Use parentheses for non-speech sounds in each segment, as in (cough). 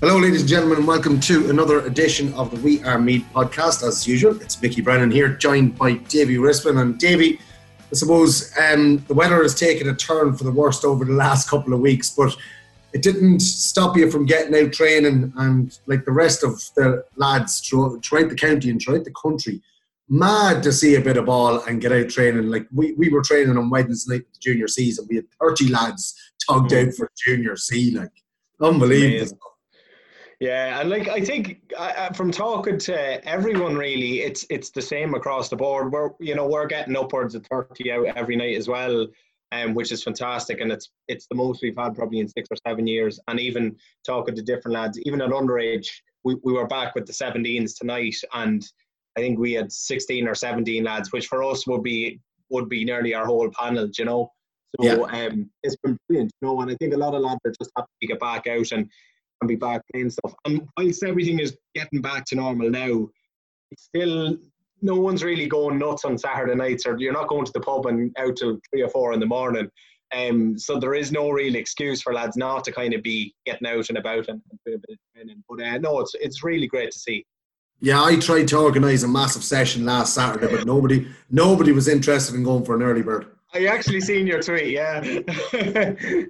Hello, ladies and gentlemen, and welcome to another edition of the We Are Meath podcast. As usual, it's Mickey Brennan here, joined by Davy Rispin. And Davy, I suppose um, the weather has taken a turn for the worst over the last couple of weeks, but it didn't stop you from getting out training and, like the rest of the lads throughout the county and throughout the country, mad to see a bit of ball and get out training. Like we, we were training on Wednesday night the junior season. We had 30 lads tugged out for junior C, like unbelievable. Amazing. Yeah, and like I think uh, from talking to everyone, really, it's it's the same across the board. We're you know we're getting upwards of thirty out every night as well, um, which is fantastic, and it's it's the most we've had probably in six or seven years. And even talking to different lads, even at underage, we, we were back with the 17s tonight, and I think we had 16 or 17 lads, which for us would be would be nearly our whole panel, you know. So yeah. um, it's been brilliant, you know, and I think a lot of lads are just happy to get back out and and be back playing stuff. And whilst everything is getting back to normal now, it's still no one's really going nuts on Saturday nights, or you're not going to the pub and out till three or four in the morning. Um, so there is no real excuse for lads not to kind of be getting out and about and, and doing a bit of training. But uh, no, it's it's really great to see. Yeah, I tried to organise a massive session last Saturday, but nobody nobody was interested in going for an early bird. I actually seen your tweet, yeah. (laughs)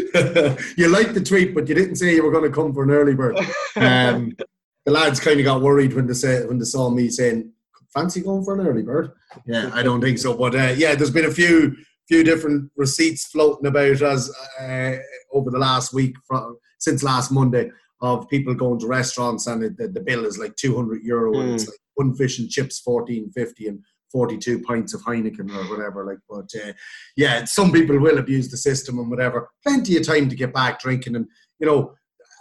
(laughs) you liked the tweet, but you didn't say you were going to come for an early bird. (laughs) Um, the lads kind of got worried when they say when they saw me saying, "Fancy going for an early bird?" Yeah, I don't think so. But uh, yeah, there's been a few few different receipts floating about as uh, over the last week from, since last Monday of people going to restaurants and the, the bill is like 200 euro mm. and it's hmm. like one fish and chips 14.50 and 42 pints of Heineken or whatever. Like, but uh, yeah, some people will abuse the system and whatever. Plenty of time to get back drinking, and you know,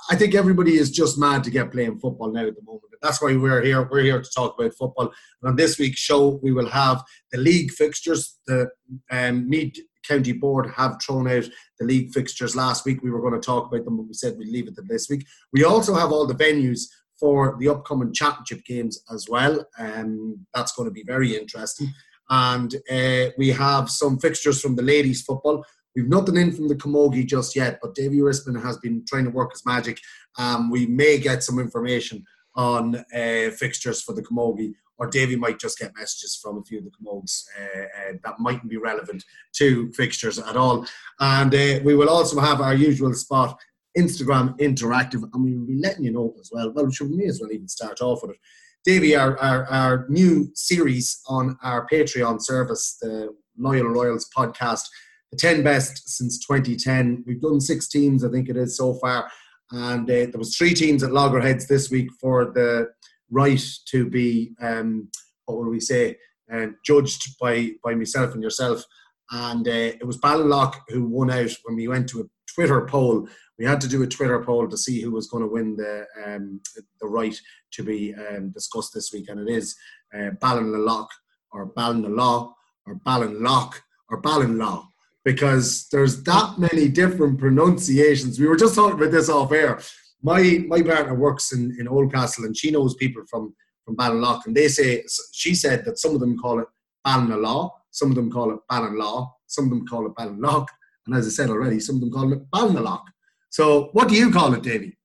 I think everybody is just mad to get playing football now at the moment. That's why we're here. We're here to talk about football. And on this week's show, we will have the league fixtures. The um, Meath County Board have thrown out the league fixtures last week. We were going to talk about them, but we said we'd leave it to this week. We also have all the venues for the upcoming championship games as well. Um, that's going to be very interesting. And uh, we have some fixtures from the ladies' football. We've nothing in from the Camogie just yet, but Davy Rispin has been trying to work his magic. Um, we may get some information on uh, fixtures for the Camogie, or Davy might just get messages from a few of the Camogues uh, uh, that mightn't be relevant to fixtures at all. And uh, we will also have our usual spot Instagram interactive, and we'll be letting you know as well. Well, we may as well even start off with it. Davy, our, our, our new series on our Patreon service, the Loyal Royals podcast, the 10 best since 2010. We've done six teams, I think it is so far. And uh, there was three teams at Loggerheads this week for the right to be, um, what will we say, uh, judged by, by myself and yourself. And uh, it was Ballinlough who won out when we went to a Twitter poll we had to do a Twitter poll to see who was going to win the um, the right to be um, discussed this week, and it is uh, Ballinlough or Ballinlaw or Ballinlough or Ballinlaw because there's that many different pronunciations. We were just talking about this off air. My my partner works in, in Oldcastle and she knows people from from Ballinlough and they say she said that some of them call it Ballinlaw, some of them call it Ballinlaw, some of them call it Ballinlough, and as I said already, some of them call it Ballinalock. So, what do you call it, Davy?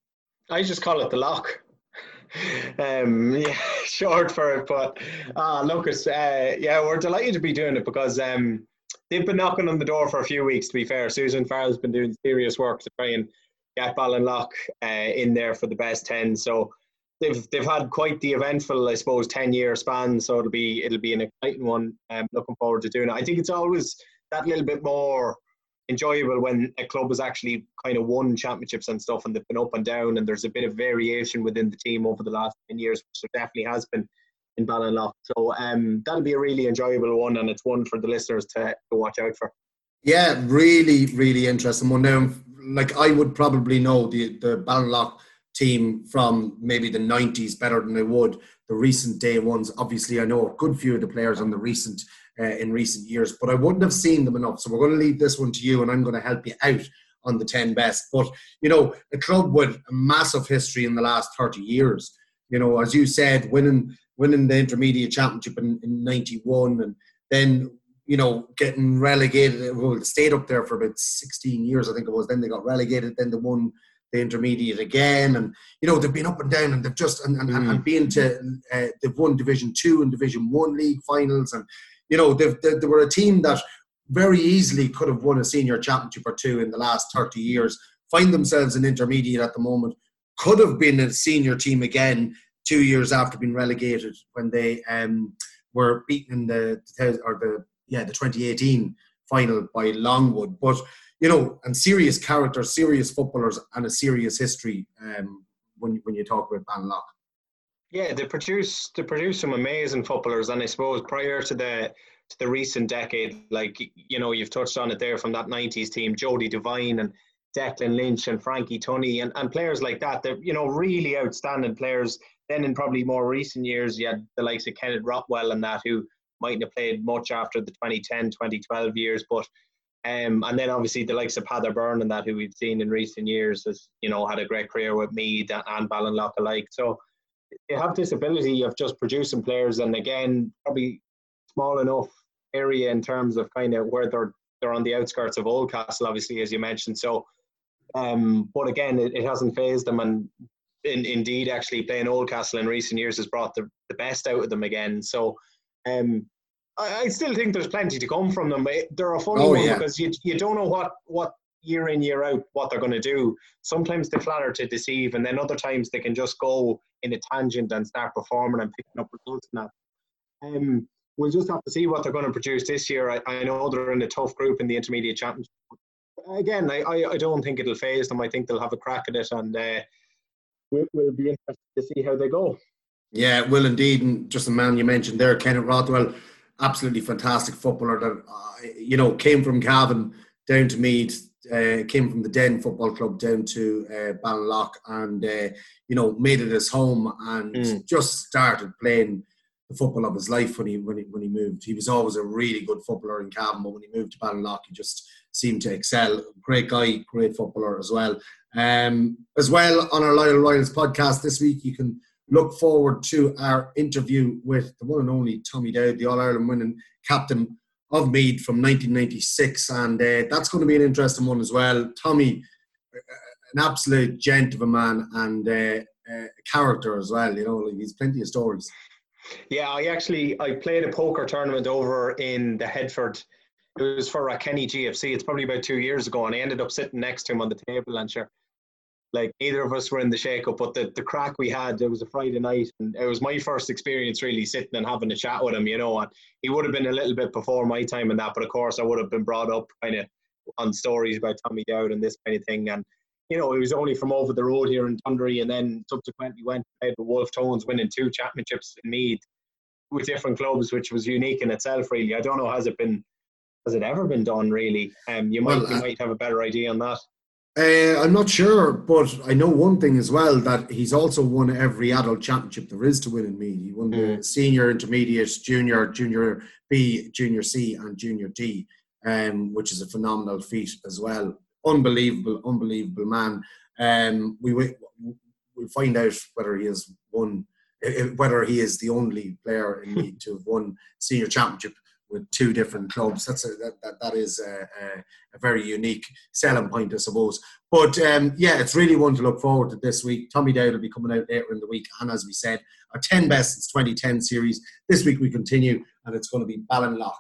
I just call it the lock. (laughs) um, yeah, (laughs) short for it, but uh, look, it's, uh, yeah, we're delighted to be doing it because um, they've been knocking on the door for a few weeks. To be fair, Susan Farrell's been doing serious work to try and get Ballinlough uh, in there for the best ten. So they've they've had quite the eventful, I suppose, ten year span. So it'll be it'll be an exciting one. Um, looking forward to doing it. I think it's always that little bit more enjoyable when a club has actually kind of won championships and stuff, and they've been up and down, and there's a bit of variation within the team over the last ten years, which there definitely has been in Ballinlough. So um, that'll be a really enjoyable one, and it's one for the listeners to, to watch out for. Yeah, really, really interesting one. Now, like I would probably know the the Ballinlough team from maybe the 90s better than I would the recent day ones. Obviously, I know a good few of the players on the recent uh, in recent years, but I wouldn't have seen them enough. So we're going to leave this one to you, and I'm going to help you out on the 10 best. But you know, a club with a massive history in the last 30 years. You know, as you said, winning winning the intermediate championship in, in 91 and then you know, getting relegated. Well, stayed up there for about 16 years, I think it was. Then they got relegated. Then they won the intermediate again, and you know they've been up and down, and they've just and and, mm. and been to uh, they've won Division Two and Division One league finals, and you know they've, they, they were a team that very easily could have won a senior championship or two in the last 30 years. Find themselves in intermediate at the moment. Could have been a senior team again two years after being relegated when they um, were beaten in the or the yeah the 2018 final by Longwood, but you know, and serious characters, serious footballers, and a serious history um, when when you talk about Ballinlough. Yeah, they produce they produce some amazing footballers, and I suppose prior to the to the recent decade, like you know, you've touched on it there from that '90s team, Jody Devine and Declan Lynch and Frankie Tunney and, and players like that. They're you know really outstanding players. Then in probably more recent years, you had the likes of Kenneth Rothwell and that who mightn't have played much after the 2010, 2012 years, but um, and then obviously the likes of Peadar Byrne and that who we've seen in recent years has you know had a great career with Meath and Ballinlough alike. So they have this ability of just producing players, and again probably small enough area in terms of kind of where they're they're on the outskirts of Oldcastle, obviously as you mentioned. So, um, but again, it, it hasn't phased them, and in, indeed, actually playing Oldcastle in recent years has brought the, the best out of them again. So, um, I, I still think there's plenty to come from them. They're a funny oh, one yeah. because you you don't know what what year in year out what they're going to do. Sometimes they flatter to deceive, and then other times they can just go in a tangent and start performing and picking up results. Now, um, we'll just have to see what they're going to produce this year. I, I know they're in a tough group in the intermediate championship. Again, I, I, I don't think it'll phase them. I think they'll have a crack at it, and uh, we'll, we'll be interested to see how they go. Yeah, will indeed. And just the man you mentioned there, Kenneth Rothwell absolutely fantastic footballer that uh, you know came from Cavan down to Meath, uh, came from the Denn Football Club down to uh, Ballinlough, and uh, you know made it his home and mm. just started playing the football of his life when he when he when he moved. He was always a really good footballer in Cavan, but when he moved to Ballinlough, he just seemed to excel. Great guy, great footballer as well. Um, as well on our Loyal Royals podcast this week, you can look forward to our interview with the one and only Tommy Dowd, the All Ireland winning captain of Meath from 1996, and uh, that's going to be an interesting one as well. Tommy, an absolute gent of a man and uh, uh, character as well. You know, like he's plenty of stories. Yeah, I actually I played a poker tournament over in the Headfort. It was for a Kenny GFC. It's probably about two years ago, and I ended up sitting next to him on the table and sure like neither of us were in the shake-up, but the, the crack we had, it was a Friday night, and it was my first experience really sitting and having a chat with him, you know. And he would have been a little bit before my time in that, but of course I would have been brought up kind of on stories about Tommy Dowd and this kind of thing. And you know, he was only from over the road here in Dunderry, and then subsequently went to with Wolfe Tones, winning two championships in Meath with different clubs, which was unique in itself. Really, I don't know has it been has it ever been done really? Um, you might well, you might have a better idea on that. Uh, I'm not sure, but I know one thing as well that he's also won every adult championship there is to win in Meath. He won the mm. senior, intermediate, junior, junior B, junior C, and junior D, um, which is a phenomenal feat as well. Unbelievable, unbelievable man. Um, we we'll find out whether he has won, whether he is the only player in (laughs) Meath to have won senior championship with two different clubs. That's a, that, that, that is a, a, a, very unique selling point, I suppose. But um, yeah, it's really one to look forward to this week. Tommy Dowd will be coming out later in the week, and as we said, our 10 best since 2010 series. This week we continue, and it's going to be Ballinlough.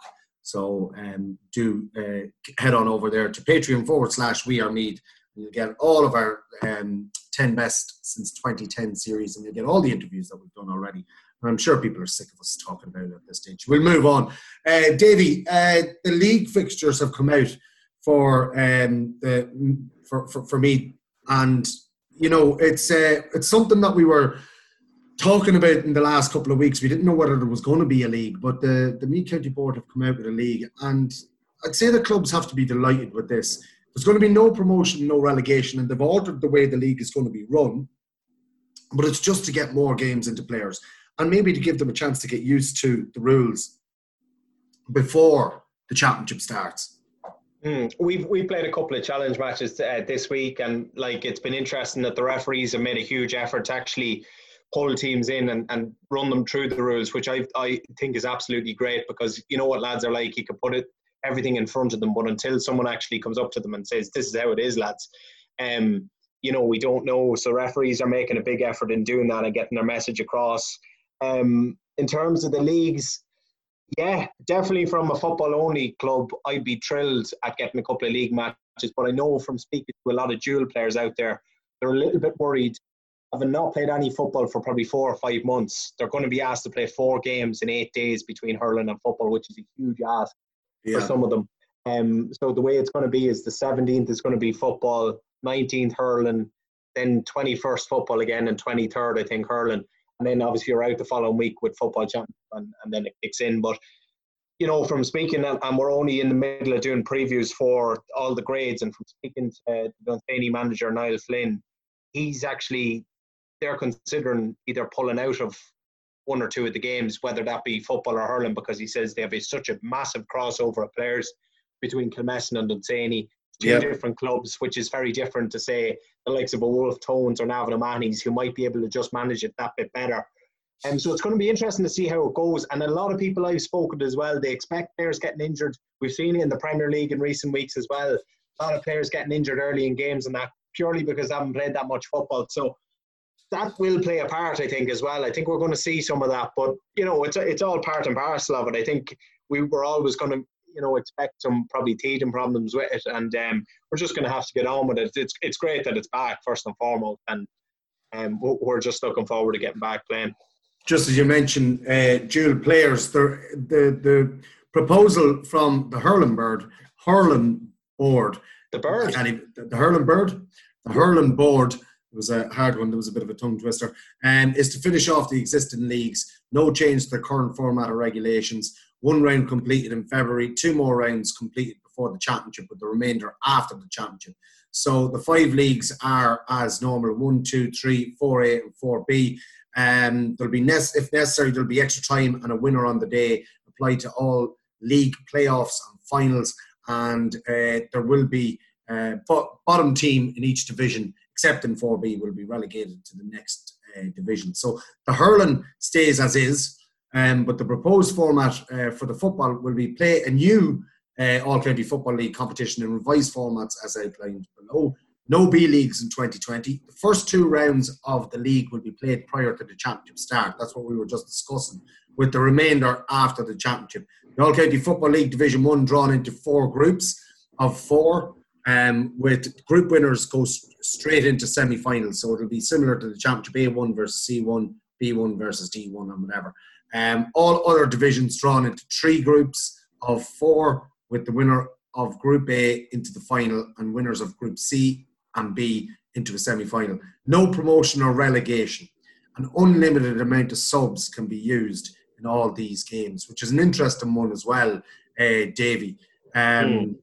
So um, do uh, head on over there to Patreon forward slash We Are Meath You'll get all of our um, 10 best since 2010 series, and you'll get all the interviews that we've done already. I'm sure people are sick of us talking about it at this stage. We'll move on. Uh, Davy, uh, the league fixtures have come out for um, the for, for, for me, and you know it's uh, it's something that we were talking about in the last couple of weeks. We didn't know whether there was going to be a league, but the the Meath County Board have come out with a league, and I'd say the clubs have to be delighted with this. There's going to be no promotion, no relegation, and they've altered the way the league is going to be run. But it's just to get more games into players and maybe to give them a chance to get used to the rules before the championship starts. Mm. We've we played a couple of challenge matches uh, this week, and like it's been interesting that the referees have made a huge effort to actually pull teams in and, and run them through the rules, which I I think is absolutely great because you know what lads are like. You can put it everything in front of them, but until someone actually comes up to them and says, "This is how it is, lads," um, you know, we don't know. So referees are making a big effort in doing that and getting their message across. Um, in terms of the leagues, yeah, definitely from a football only club, I'd be thrilled at getting a couple of league matches. But I know from speaking to a lot of dual players out there, they're a little bit worried. Having not played any football for probably four or five months, they're going to be asked to play four games in eight days between hurling and football, which is a huge ask yeah. for some of them. Um, so the way it's going to be is the 17th is going to be football, 19th hurling, then 21st football again, and 23rd I think hurling and then obviously you're out the following week with football champ, and, and then it kicks in. But you know, from speaking, and we're only in the middle of doing previews for all the grades, and from speaking to the Dunsany manager Niall Flynn, he's actually they're considering either pulling out of one or two of the games, whether that be football or hurling, because he says they have a, such a massive crossover of players between Kilmessan and Dunsany two yep. different clubs, which is very different to say the likes of a Wolfe Tones or Navan O'Mahony's who might be able to just manage it that bit better. And um, so it's going to be interesting to see how it goes. And a lot of people I've spoken to as well, they expect players getting injured. We've seen it in the Premier League in recent weeks as well. A lot of players getting injured early in games and that purely because they haven't played that much football. So that will play a part, I think, as well. I think we're going to see some of that. But, you know, it's, it's all part and parcel of it. I think we were always going to you know expect some probably teething problems with it, and um, we're just going to have to get on with it. It's it's great that it's back first and foremost, and um, we're just looking forward to getting back playing. Just as you mentioned, uh, dual players, the the the proposal from the hurling bird, hurling board, the bird, the, the hurling bird, the hurling board. It was a hard one. There was a bit of a tongue twister. And um, is to finish off the existing leagues. No change to the current format or regulations one round completed in February, two more rounds completed before the championship, with the remainder after the championship. So the five leagues are as normal: one, two, three, four A, and four B. Um, there'll be if necessary, there'll be extra time and a winner on the day applied to all league playoffs and finals, and uh, there will be uh, bottom team in each division, except in 4B, will be relegated to the next uh, division. So the hurling stays as is. Um, but the proposed format uh, for the football will be play a new uh, All County Football League competition in revised formats as outlined below. No B leagues in 2020. The first two rounds of the league will be played prior to the championship start. That's what we were just discussing, with the remainder after the championship. The All County Football League Division 1 drawn into four groups of four, um, with group winners go straight into semi finals. So it'll be similar to the championship A1 versus C1, B1 versus D1, and whatever. Um, all other divisions drawn into three groups of four, with the winner of Group A into the final and winners of Group C and B into a semi final. No promotion or relegation. An unlimited amount of subs can be used in all these games, which is an interesting one as well, uh, Davy. Um, mm.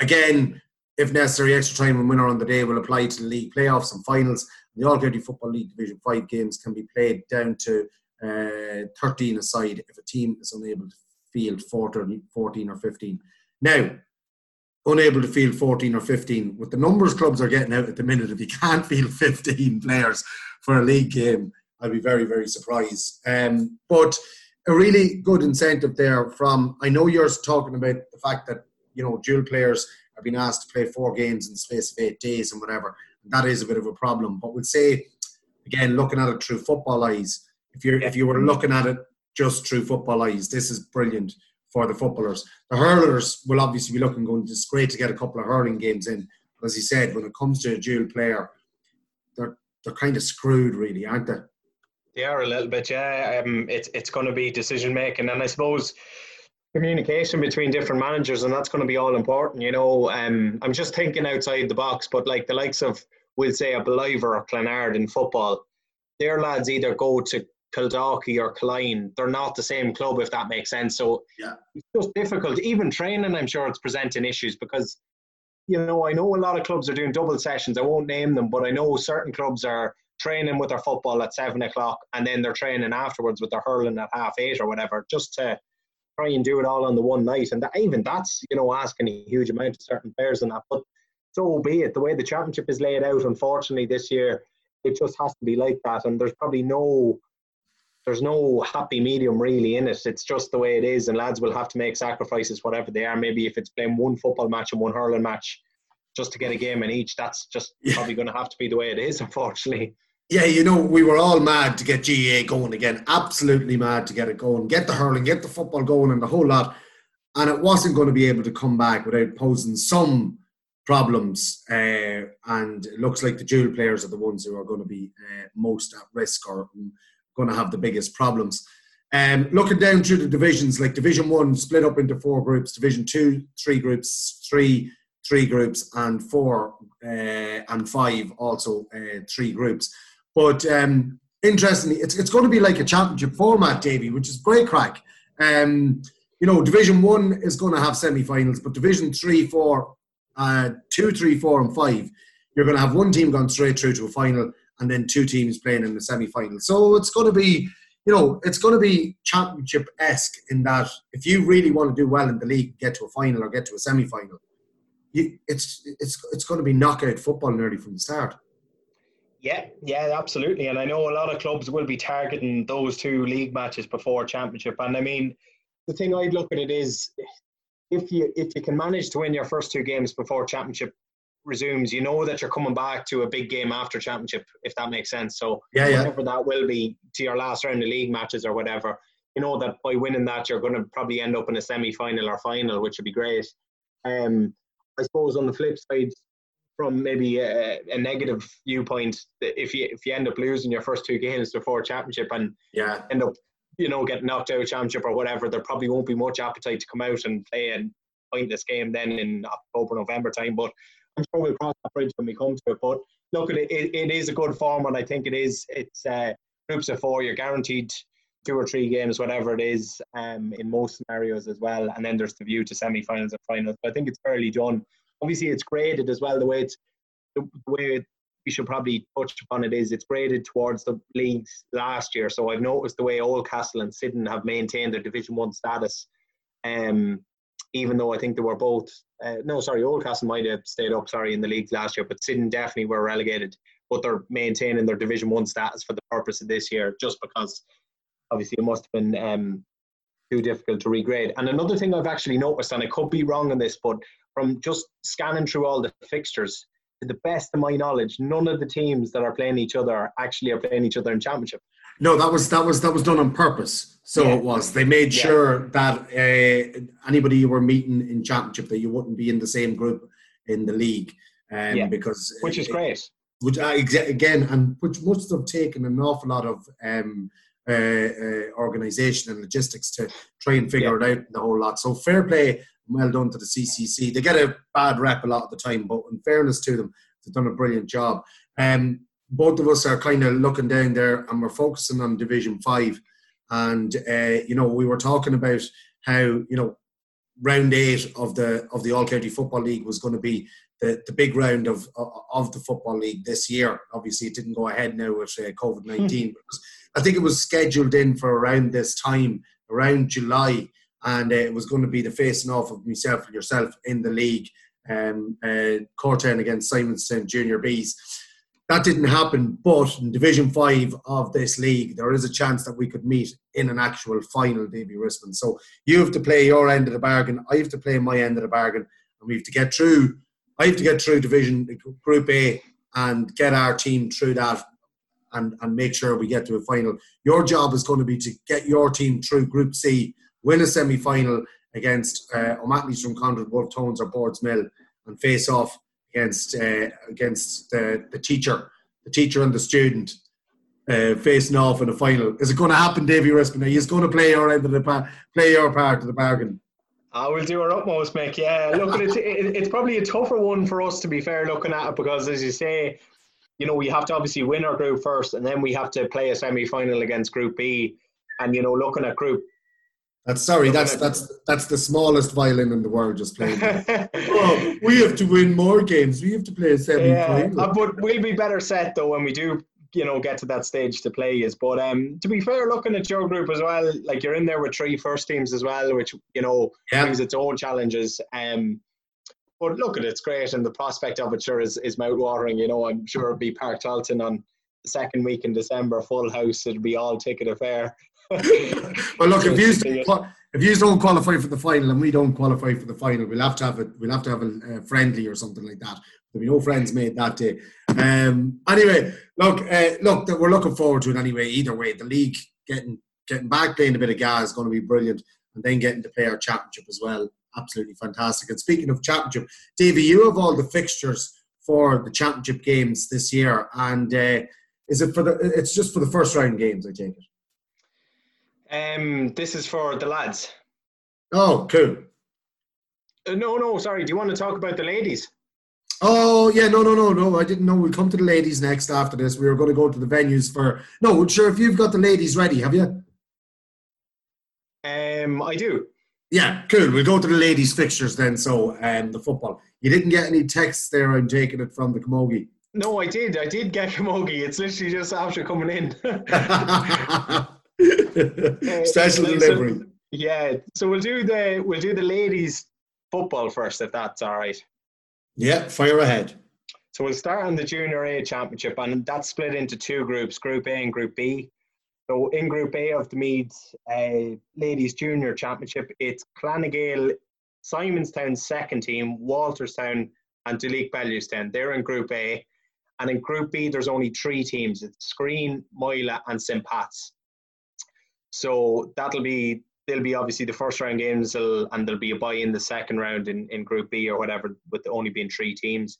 Again, if necessary, extra time and winner on the day will apply to the league playoffs and finals. The All County Football League Division 5 games can be played down to uh, 13 aside if a team is unable to field 14, 14 or 15. Now, unable to field 14 or 15, with the numbers clubs are getting out at the minute, if you (laughs) can't field 15 players for a league game, I'd be very, very surprised. Um, but a really good incentive there from, I know you're talking about the fact that, you know, dual players are being asked to play four games in the space of eight days and whatever. That is a bit of a problem. But we'll say, again, looking at it through football eyes, if you if you were looking at it just through football eyes, this is brilliant for the footballers. The hurlers will obviously be looking going. It's great to get a couple of hurling games in, as he said, when it comes to a dual player, they're they're kind of screwed, really, aren't they? They are a little bit, yeah. Um, it's it's going to be decision making, and I suppose communication between different managers, and that's going to be all important. You know, um, I'm just thinking outside the box, but like the likes of, we'll say, a Ballivor or Clonard in football, their lads either go to Kildalkey or Killeen. They're not the same club, if that makes sense. So yeah. it's just difficult. Even training, I'm sure it's presenting issues because, you know, I know a lot of clubs are doing double sessions. I won't name them, but I know certain clubs are training with their football at seven o'clock and then they're training afterwards with their hurling at half eight or whatever, just to try and do it all on the one night. And that, even that's, you know, asking a huge amount of certain players and that. But so be it. The way the championship is laid out, unfortunately, this year, it just has to be like that. And there's probably no there's no happy medium really in it. It's just the way it is, and lads will have to make sacrifices, whatever they are. Maybe if it's playing one football match and one hurling match, just to get a game in each, that's just yeah. probably going to have to be the way it is, (laughs) unfortunately. Yeah, you know, we were all mad to get GAA going again. Absolutely mad to get it going, get the hurling, get the football going, and the whole lot. And it wasn't going to be able to come back without posing some problems. Uh, and it looks like the dual players are the ones who are going to be uh, most at risk or going to have the biggest problems. Um, looking down through the divisions, like Division One split up into four groups, Division Two, three groups, three, three groups, and four uh, and five also uh, three groups. But um, interestingly, it's it's going to be like a championship format, Davy, which is great crack. Um, you know, Division One is going to have semi-finals, but Division Three, Four, uh, Two, Three, Four, and Five, you're going to have one team going straight through to a final, and then two teams playing in the semi final. So it's going to be, you know, it's going to be championship esque in that if you really want to do well in the league, get to a final or get to a semi final, it's it's it's going to be knockout football nearly from the start. Yeah, yeah, absolutely. And I know a lot of clubs will be targeting those two league matches before championship. And I mean, the thing I'd look at it is if you if you can manage to win your first two games before championship resumes, you know that you're coming back to a big game after championship, if that makes sense. So yeah, yeah. whatever that will be to your last round of league matches or whatever, you know that by winning that you're going to probably end up in a semi-final or final, which would be great. Um, I suppose on the flip side, from maybe a, a, negative viewpoint, if you if you end up losing your first two games before championship and yeah. end up you know getting knocked out of championship or whatever, there probably won't be much appetite to come out and play a pointless game then in October November time. But I'm sure we'll cross that bridge when we come to it. But look, it, it, it is a good form, and I think it is. It's uh, groups of four. You're guaranteed two or three games, whatever it is, um, in most scenarios as well. And then there's the view to semi-finals and finals. But I think it's fairly done. Obviously, it's graded as well. The way it's the, way we should probably touch upon it is it's graded towards the leagues last year. So I've noticed the way Oldcastle and Syddan have maintained their Division One status. Um, even though I think they were both, uh, no, sorry, Oldcastle might have stayed up, sorry, in the league last year, but Syddan definitely were relegated. But they're maintaining their Division One status for the purpose of this year, just because obviously it must have been um, too difficult to regrade. And another thing I've actually noticed, and I could be wrong on this, but from just scanning through all the fixtures, to the best of my knowledge, none of the teams that are playing each other actually are playing each other in championship. No, that was that was that was done on purpose. So yeah. it was. They made yeah. sure that uh, anybody you were meeting in championship that you wouldn't be in the same group in the league, um, yeah. because which is great. Which uh, again, and which must have taken an awful lot of um, uh, uh, organisation and logistics to try and figure it out the whole lot. So fair play, well done to the CCC. They get a bad rep a lot of the time, but in fairness to them, they've done a brilliant job. Um, both of us are kind of looking down there and we're focusing on Division 5. And, uh, you know, we were talking about how, you know, round eight of the of the All County Football League was going to be the, the big round of of the football league this year. Obviously, it didn't go ahead now with uh, COVID nineteen. Mm. I think it was scheduled in for around this time, around July, and uh, it was going to be the facing off of myself and yourself in the league, um, uh, against Simonstown Junior Bees that didn't happen, but in Division 5 of this league, there is a chance that we could meet in an actual final, Davy Rispin. So you have to play your end of the bargain, I have to play my end of the bargain, and we have to get through. I have to get through Division Group A and get our team through that and, and make sure we get to a final. Your job is going to be to get your team through Group C, win a semi final against uh, O'Mahony's from Clonard Wolfe Tones or Boardsmill, and face off against uh, against the, the teacher, the teacher and the student uh, facing off in the final. Is it going to happen, Davy Rispin? He's going to play your end of the pa- play your part of the bargain. I will do our utmost, Mick. Yeah, look, it's it, it's probably a tougher one for us to be fair looking at it because, as you say, you know, we have to obviously win our group first, and then we have to play a semi final against Group B. And you know, looking at Group that's sorry. That's that's that's the smallest violin in the world just playing. (laughs) oh, we have to win more games. We have to play a final. Yeah, uh, but we'll be better set though when we do, you know, get to that stage to play. Is but um, to be fair, looking at your group as well, like you're in there with three first teams as well, which you know yeah. brings its own challenges. Um, but look at it, it's great, and the prospect of it sure is is mouth-watering. You know, I'm sure it'll be Park Tailteann on the second week in December, full house. It'll be all ticket affair. Well, look, if you if you don't qualify for the final and we don't qualify for the final, we'll have to have it. We'll have to have a, friendly or something like that. There'll be no friends made that day. Um, anyway, look, uh, look, we're looking forward to it anyway. Either way, the league getting getting back playing a bit of gas is going to be brilliant, and then getting to play our championship as well, absolutely fantastic. And speaking of championship, Davey, you have all the fixtures for the championship games this year, and uh, is it for the? It's just for the first round games, I take it. Um, this is for the lads. Oh, cool. Uh, no, no, sorry. Do you want to talk about the ladies? Oh yeah, no, no, no, no. I didn't know we'll come to the ladies next after this. We were going to go to the venues for. No, sure. If you've got the ladies ready, have you? Um, I do. Yeah, cool. We'll go to the ladies' fixtures then. So, um, the football. You didn't get any texts there. I'm taking it from the Camogie. No, I did. I did get Camogie. It's literally just after coming in. (laughs) (laughs) (laughs) Special delivery. yeah. So we'll do the we'll do the ladies football first, if that's all right. Yeah, fire ahead. So we'll start on the Junior A Championship, and that's split into two groups: Group A and Group B. So in Group A of the Meath's uh, Ladies Junior Championship, it's Clann na nGael, Simonstown second team, Walterstown, and Duleek Bellewstown. They're in Group A. And in Group B, there's only three teams. It's Skryne, Moyle, and St. Pat's. So that'll be they'll be obviously the first round games, and there'll be a buy in the second round in, in Group B or whatever, with only being three teams.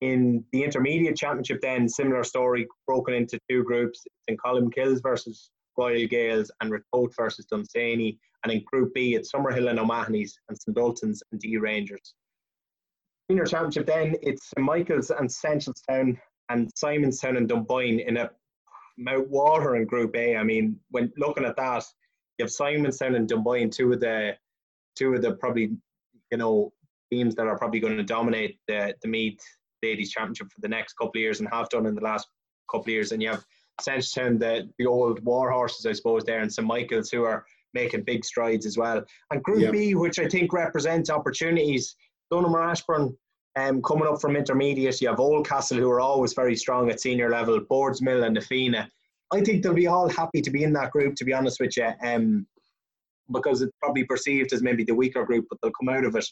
In the intermediate championship, then similar story, broken into two groups. It's in Colmcille's versus Royal Gaels and Ratoath versus Dunsany. And in Group B, it's Summerhill and O'Mahony's and St Dalton's and D Rangers. Senior championship, then it's St Michael's and Seneschalstown and Simonstown and Dunboyne in a Water in Group A. I mean, when looking at that, you have Simonstown and Dunboyne, two of the two of the probably you know teams that are probably going to dominate the the Meath Ladies Championship for the next couple of years and have done in the last couple of years. And you have Seneschalstown, the the old war horses, I suppose, there, and St Michael's who are making big strides as well. And Group. B, which I think represents opportunities, Donaghmore Ashbourne um, coming up from intermediate, you have Oldcastle, who are always very strong at senior level, Boardsmill and Na Fianna. I think they'll be all happy to be in that group, to be honest with you, um, because it's probably perceived as maybe the weaker group, but they'll come out of it.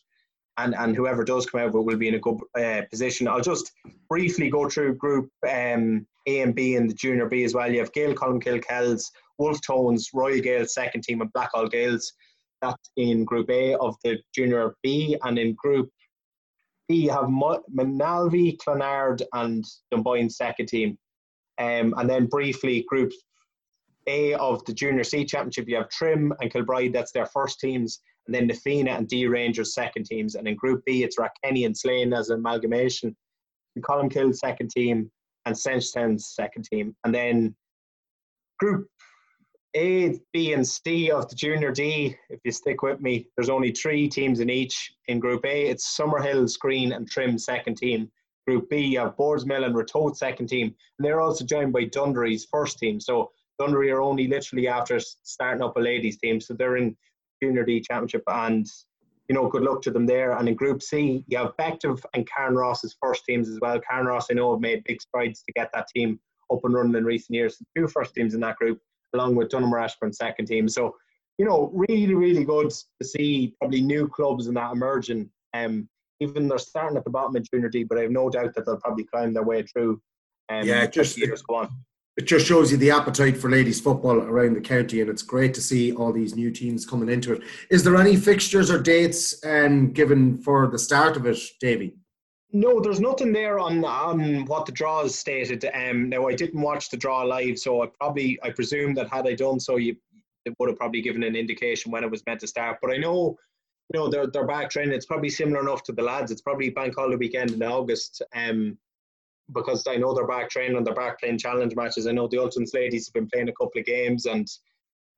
And, and whoever does come out of it will be in a good uh, position. I'll just briefly go through Group um, A and B and the Junior B as well. You have Gael Colmcille Kells, Wolfe Tones, Royal Gaels second team, and Blackhall Gaels. That's in Group A of the Junior B, and in Group you have Moynalvey, Clonard, and Dunboyne second team. Um, and then briefly, Group A of the Junior C Championship, you have Trim and Kilbride, that's their first teams. And then Na Fianna and D Rangers second teams. And in Group B, it's Rathkenny and Slane as an amalgamation. And Colmcille second team and Seneschalstown's second team. And then Group a, B, and C of the Junior D, if you stick with me, there's only three teams in each. In Group A, it's Summerhill, Skryne, and Trim second team. Group B, you have Boardsmill and Ratoath second team, and they're also joined by Dunderry's first team. So Dunderry are only literally after starting up a ladies team, so they're in Junior D Championship, and you know, good luck to them there. And in Group C, you have Bective and Carnaross's first teams as well. Carnaross, I know, have made big strides to get that team up and running in recent years. The two first teams in that group along with Donaghmore Ashbourne second team. So, you know, really, really good to see probably new clubs in that emerging. Um, even they're starting at the bottom of Junior D, but I have no doubt that they'll probably climb their way through. Um, yeah, just years go on. It just shows you the appetite for ladies football around the county, and it's great to see all these new teams coming into it. Is there any fixtures or dates um, given for the start of it, Davy? No, there's nothing there on on what the draw draws stated. Um, now I didn't watch the draw live, so I probably I presume that had I done so, you it would have probably given an indication when it was meant to start. But I know, you know, they're they're back training. It's probably similar enough to the lads. It's probably bank holiday weekend in August. Um, because I know they're back training and they're back playing challenge matches. I know the Ultan's ladies have been playing a couple of games and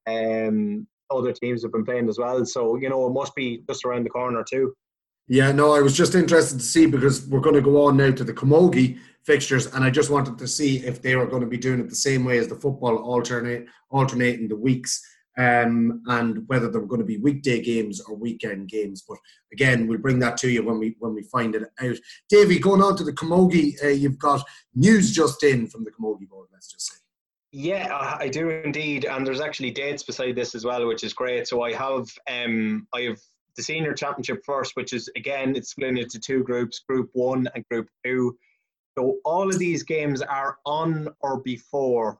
um, other teams have been playing as well. So you know, it must be just around the corner too. Yeah, no, I was just interested to see because we're going to go on now to the Camogie fixtures, and I just wanted to see if they were going to be doing it the same way as the football, alternate alternating the weeks, um, and whether there were going to be weekday games or weekend games. But again, we'll bring that to you when we when we find it out. Davy, going on to the Camogie, uh, you've got news just in from the Camogie board. Let's just say. Yeah, I do indeed, and there's actually dates beside this as well, which is great. So I have um, I have the senior championship first, which is again it's split into two groups, Group One and Group Two. So all of these games are on or before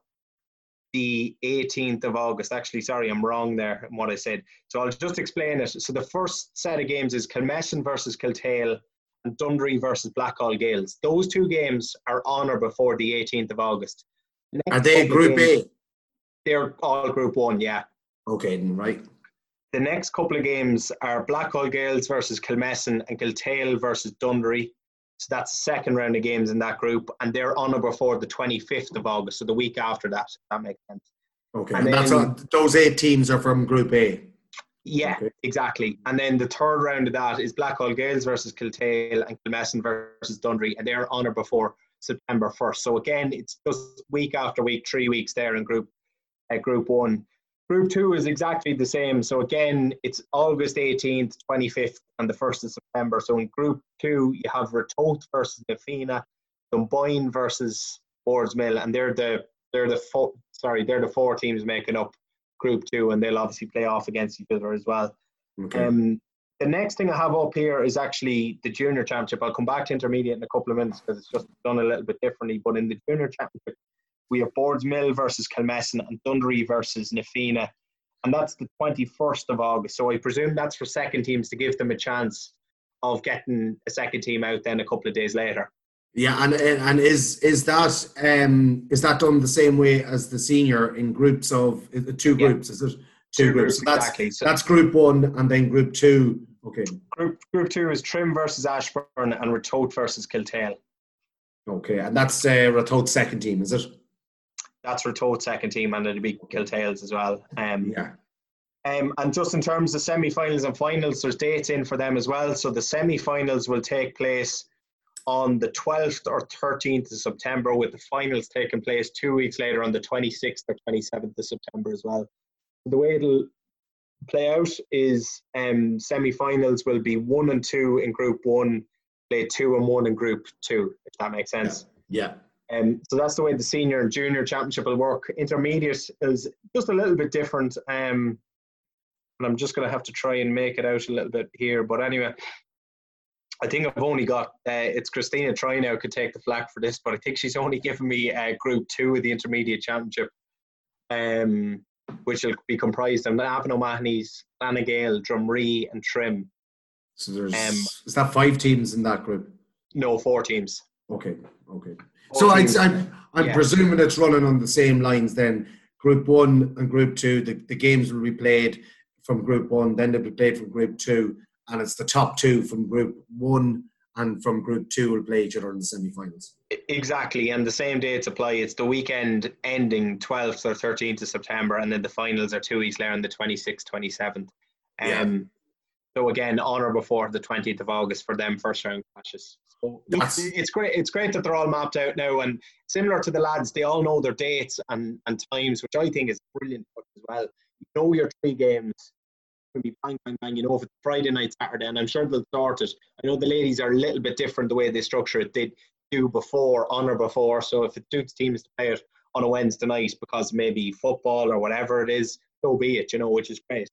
the 18th of August. Actually, sorry, I'm wrong there in what I said. So I'll just explain it. So the first set of games is Kilmessan versus Kiltale and Dunderry versus Blackhall Gaels. Those two games are on or before the 18th of August. The are they Group games, A? They're all Group One, yeah. Okay, then right. The next couple of games are Blackhall Gaels versus Kilmessan and Kiltale versus Dunderry. So that's the second round of games in that group, and they're on or before the 25th of August, so the week after that. that makes sense. Okay, and, and then, that's all, those eight teams are from Group A. Yeah, okay. exactly. And then the third round of that is Blackhall Gaels versus Kiltale and Kilmessan versus Dunderry, and they're on or before September 1st. So again, it's just week after week, three weeks there in Group uh, Group One. Group two is exactly the same. So again, it's August 18th, 25th, and the 1st of September. So in group two, you have Ratoath versus Na Fianna, Dunboyne versus Boardsmill, and they're the they're the four sorry, they're the four teams making up group two, and they'll obviously play off against each other as well. Okay. Um, the next thing I have up here is actually the junior championship. I'll come back to intermediate in a couple of minutes because it's just done a little bit differently. But in the junior championship, we have Boardsmill versus Kilmessan and Dunderry versus Na Fianna. And that's the 21st of August. So I presume that's for second teams to give them a chance of getting a second team out then a couple of days later. Yeah, and and is is that um is that done the same way as the senior in groups of two groups? Yeah. Is it two, two groups? groups so that's exactly. So that's group one, and then group two. Okay. Group group two is Trim versus Ashbourne and Ratoath versus Kiltale. Okay, and that's uh, Ratoath's second team, is it? That's for Ratoath's second team, and it'll be Kiltales as well. Um, yeah. Um, and just in terms of semi-finals and finals, there's dates in for them as well. So the semi-finals will take place on the 12th or 13th of September, with the finals taking place two weeks later on the 26th or 27th of September as well. The way it'll play out is um, semi-finals will be one and two in Group One, play two and one in Group Two, if that makes sense. Yeah. yeah. Um, so that's the way the senior and junior championship will work. Intermediate is just a little bit different. Um, and I'm just going to have to try and make it out a little bit here. But anyway, I think I've only got uh, it's Christina Troy now could take the flag for this, but I think she's only given me uh, Group Two of the Intermediate Championship, um, which will be comprised of Navan O'Mahony's, Lanagale, Drumree, and Trim. So there's um, is that five teams in that group? No, four teams. Okay, okay. So I, I'm, I'm yeah. presuming it's running on the same lines then. Group one and group two, the, the games will be played from group one, then they'll be played from group two, and it's the top two from group one and from group two will play each other in the semi-finals. Exactly, and the same dates apply. It's the weekend ending 12th or 13th of September, and then the finals are two weeks later on the 26th, 27th. Um, yeah. So again, on or before the 20th of August for them first round clashes. So it's, it's great. It's great that they're all mapped out now, and similar to the lads, they all know their dates and, and times, which I think is brilliant as well. You know your three games can be bang bang bang. You know if it's Friday night, Saturday, and I'm sure they'll sort it. I know the ladies are a little bit different the way they structure it. They do before, on or before. So if it suits teams to play it on a Wednesday night because maybe football or whatever it is, so be it. You know, which is great.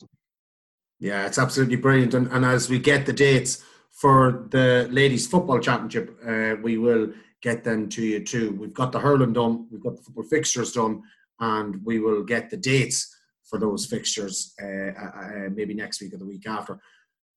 Yeah, it's absolutely brilliant. And, and as we get the dates for the ladies football championship, uh, we will get them to you too. We've got the hurling done, we've got the football fixtures done, and we will get the dates for those fixtures uh, uh, uh maybe next week or the week after.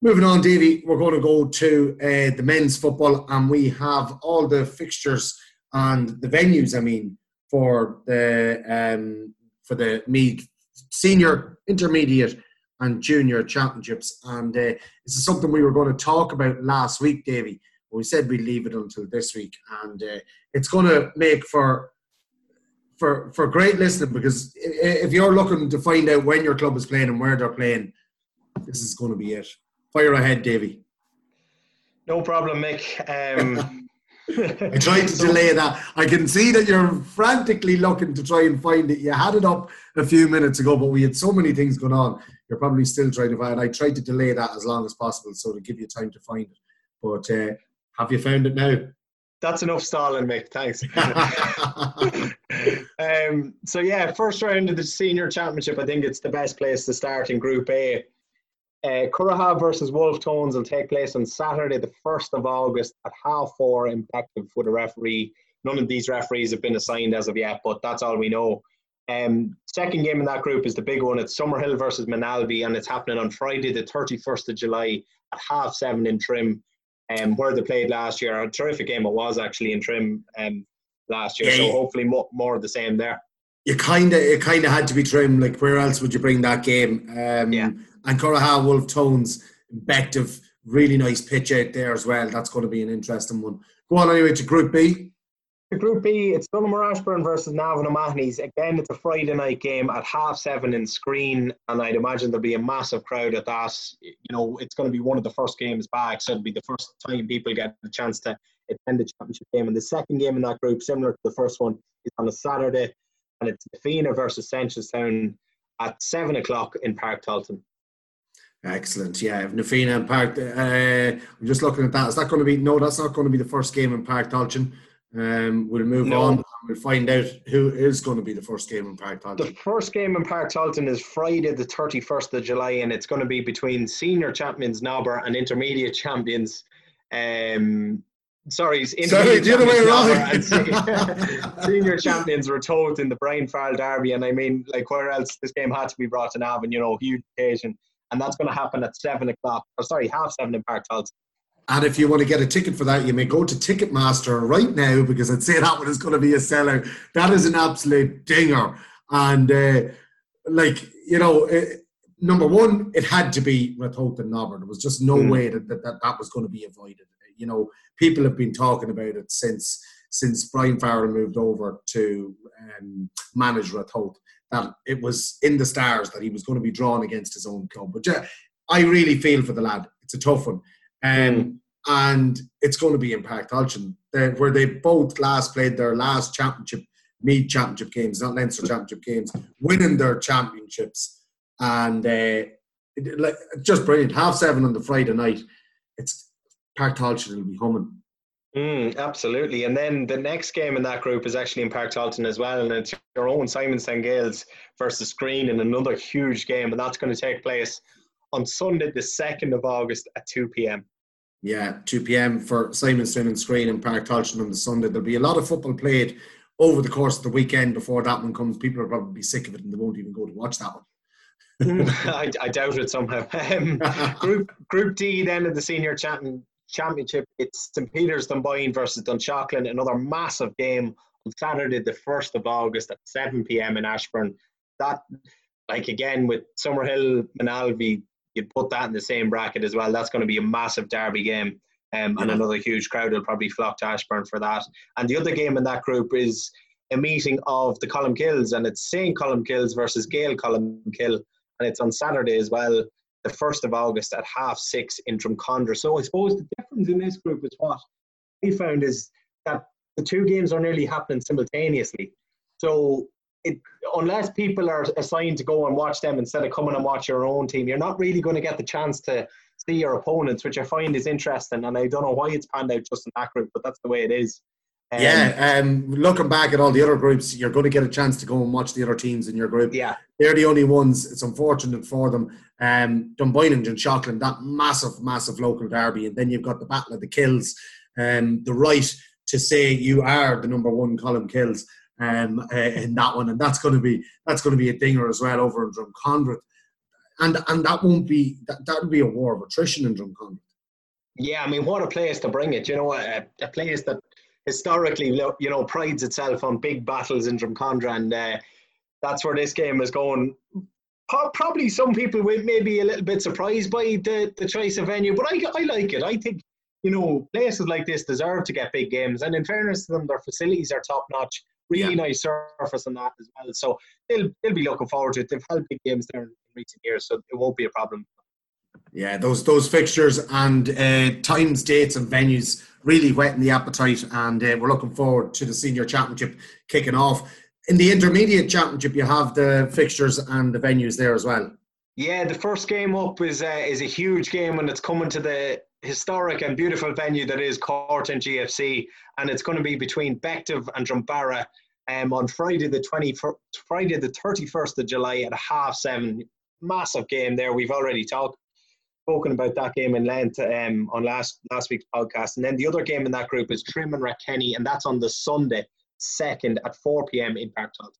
Moving on, Davy, we're going to go to uh, the men's football, and we have all the fixtures and the venues. I mean, for the um, for the Meath senior, intermediate, and junior championships, and uh, this is something we were going to talk about last week, Davy. We said we'd leave it until this week, and uh, it's going to make for for for great listening because if you're looking to find out when your club is playing and where they're playing, this is going to be it. Fire ahead, Davy. No problem, Mick. Um, (laughs) I tried to delay (laughs) that. I can see that you're frantically looking to try and find it. You had it up a few minutes ago, but we had so many things going on. You're probably still trying to find. I tried to delay that as long as possible so to give you time to find it. But uh, have you found it now? That's enough stalling, Mick. Thanks. (laughs) um, so yeah, first round of the senior championship. I think it's the best place to start in Group A. Uh, versus Wolfe Tones will take place on Saturday, the 1st of August at half four in for the referee. None of these referees have been assigned as of yet, but that's all we know. Um, second game in that group is the big one. It's Summerhill versus Moynalvey, and it's happening on Friday, the 31st of July at half seven in Trim, um, where they played last year. A terrific game it was actually in Trim um, last year, yeah, so hopefully more, more of the same there. You kind of, it kind of had to be Trim. Like, where else would you bring that game? Um, yeah and Curraha Wolfe Tones, Bective, really nice pitch out there as well. That's going to be an interesting one. Go on anyway to Group B. The Group B, it's Donaghmore Ashbourne versus Navan O'Mahony's. Again, it's a Friday night game at half seven in Skryne, and I'd imagine there'll be a massive crowd at that. You know, it's going to be one of the first games back, so it'll be the first time people get the chance to attend the championship game. And the second game in that group, similar to the first one, is on a Saturday, and it's Fina versus Town at seven o'clock in Park Tailteann. Excellent. Yeah, if Na Fianna and Park. Uh, I'm just looking at that. Is that going to be? No, that's not going to be the first game in Park Tailteann. Um, we'll move no. on. We'll find out who is going to be the first game in Páirc Tailteann. The first game in Páirc Tailteann is Friday, the 31st of July, and it's going to be between senior champions Nobber and intermediate champions. Um, sorry, sorry, the other way around. (laughs) (laughs) senior champions Ratoath in the Brian Farrell Derby, and I mean, like, where else this game had to be brought to Navan? You know, huge occasion and that's going to happen at seven o'clock. Or sorry, half seven in Páirc Tailteann. And if you want to get a ticket for that, you may go to Ticketmaster right now because I'd say that one is going to be a seller. That is an absolute dinger. And uh, like, you know, uh, number one, it had to be Ratoath and Nobber. There was just no mm. way that, that, that that was going to be avoided. You know, people have been talking about it since since Brian Farrell moved over to um, manage Ratoath that it was in the stars that he was going to be drawn against his own club. But yeah, I really feel for the lad. It's a tough one. Um, mm. And it's going to be in Páirc Tailteann, where they both last played their last championship, Meath championship games, not Leinster championship games, winning their championships. And uh, it, just brilliant. Half seven on the Friday night. It's Páirc Tailteann will be humming. Mm, absolutely. And then the next game in that group is actually in Tailteann as well. And it's your own Simonstown Gaels versus Skryne in another huge game. And that's going to take place on Sunday, the 2nd of August at 2 p.m. Yeah, 2 p.m. for Simonstown and Skryne and Park Tailteann on the Sunday. There'll be a lot of football played over the course of the weekend before that one comes. People will probably be sick of it and they won't even go to watch that one. I, I, doubt it somehow. Um, (laughs) group Group D then of the senior champion Championship, it's St Peter's Dunboyne versus Dunshaughlin, another massive game on Saturday, the 1st of August at 7 pm in Ashbourne. That, like again, with Summerhill and Alvey, you'd put that in the same bracket as well. That's going to be a massive derby game. Um, and another huge crowd will probably flock to Ashbourne for that. And the other game in that group is a meeting of the Colmcilles, and it's St. Colmcille's versus Gael Colmcille, and it's on Saturday as well the 1st of August at half six in Drumcondra. So I suppose the difference in this group is what we found is that the two games are nearly happening simultaneously. So it, unless people are assigned to go and watch them instead of coming and watch your own team, you're not really going to get the chance to see your opponents, which I find is interesting. And I don't know why it's panned out just in that group, but that's the way it is. Um, yeah, um, looking back at all the other groups, you're going to get a chance to go and watch the other teams in your group. Yeah, they're the only ones. It's unfortunate for them. Um, Dunboyne and Dunshaughlin, that massive, massive local derby, and then you've got the Battle of the Kills, um, the right to say you are the number one Colmcilles um, uh, in that one, and that's going to be that's going to be a dinger as well over in Drumcondra. and and that won't be that that would be a war of attrition in Drumcondra. Yeah, I mean, what a place to bring it. You know, a, a place that historically, you know, prides itself on big battles in Drumcondra, and uh, that's where this game is going. Probably some people will maybe a little bit surprised by the, the choice of venue, but I, I like it. I think, you know, places like this deserve to get big games. And in fairness to them, their facilities are top notch, really yeah. nice surface and that as well. So they'll, they'll be looking forward to it. They've had big games there in recent years, so it won't be a problem. Yeah, those those fixtures and uh, times, dates, and venues really whetting the appetite, and uh, we're looking forward to the senior championship kicking off. In the intermediate championship, you have the fixtures and the venues there as well. Yeah, the first game up is uh, is a huge game, and it's coming to the historic and beautiful venue that is Cortown GFC, and it's going to be between Bective and Drumbaragh um, on Friday the twenty Friday the thirty first of July at half seven. Massive game there. We've already talked spoken about that game in length um, on last last week's podcast. And then the other game in that group is Trim and Rathkenny, and that's on the Sunday, second at 4 p.m. in Tailteann.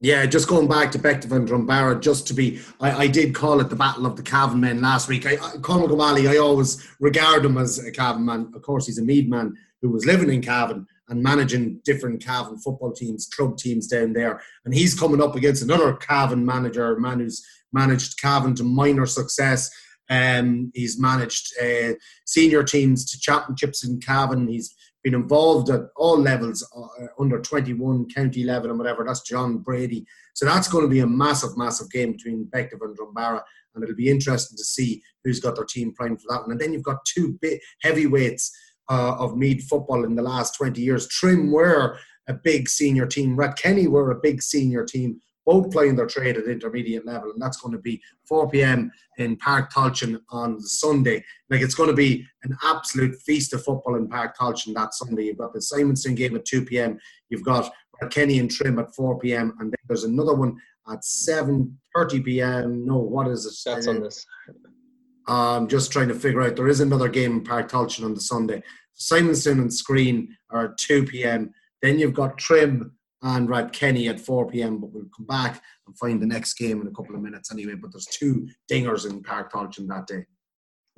Yeah, just going back to Bective and Drumbaragh, just to be, I, I, did call it the Battle of the Cavan men last week. I, I, Conor O'Malley, I always regard him as a Cavan man. Of course, he's a Meath man who was living in Cavan and managing different Cavan football teams, club teams down there. And he's coming up against another Cavan manager, man who's managed Cavan to minor success. Um, he's managed uh, senior teams to championships in Cavan. He's been involved at all levels, uh, under 21, county level, and whatever. That's John Brady. So that's going to be a massive, massive game between Bective and Drumbaragh, and it'll be interesting to see who's got their team primed for that one. And then you've got two big heavyweights uh, of Meath football in the last 20 years. Trim were a big senior team. Rathkenny were a big senior team both playing their trade at intermediate level, and that's going to be 4 p.m. in Park Tailteann on Sunday. Like it's going to be an absolute feast of football in Park Tailteann that Sunday. You've got the Simonstown game at 2 p.m. You've got Kenny and Trim at 4 p.m. and then there's another one at 7:30 p.m. No, what is it? That's on this. I'm just trying to figure out. There is another game in Park Tailteann on the Sunday. Simonstown and Skryne are at 2 p.m. Then you've got Trim and Rathkenny at 4 p.m. But we'll come back and find the next game in a couple of minutes anyway. But there's two dingers in Páirc Tailteann that day.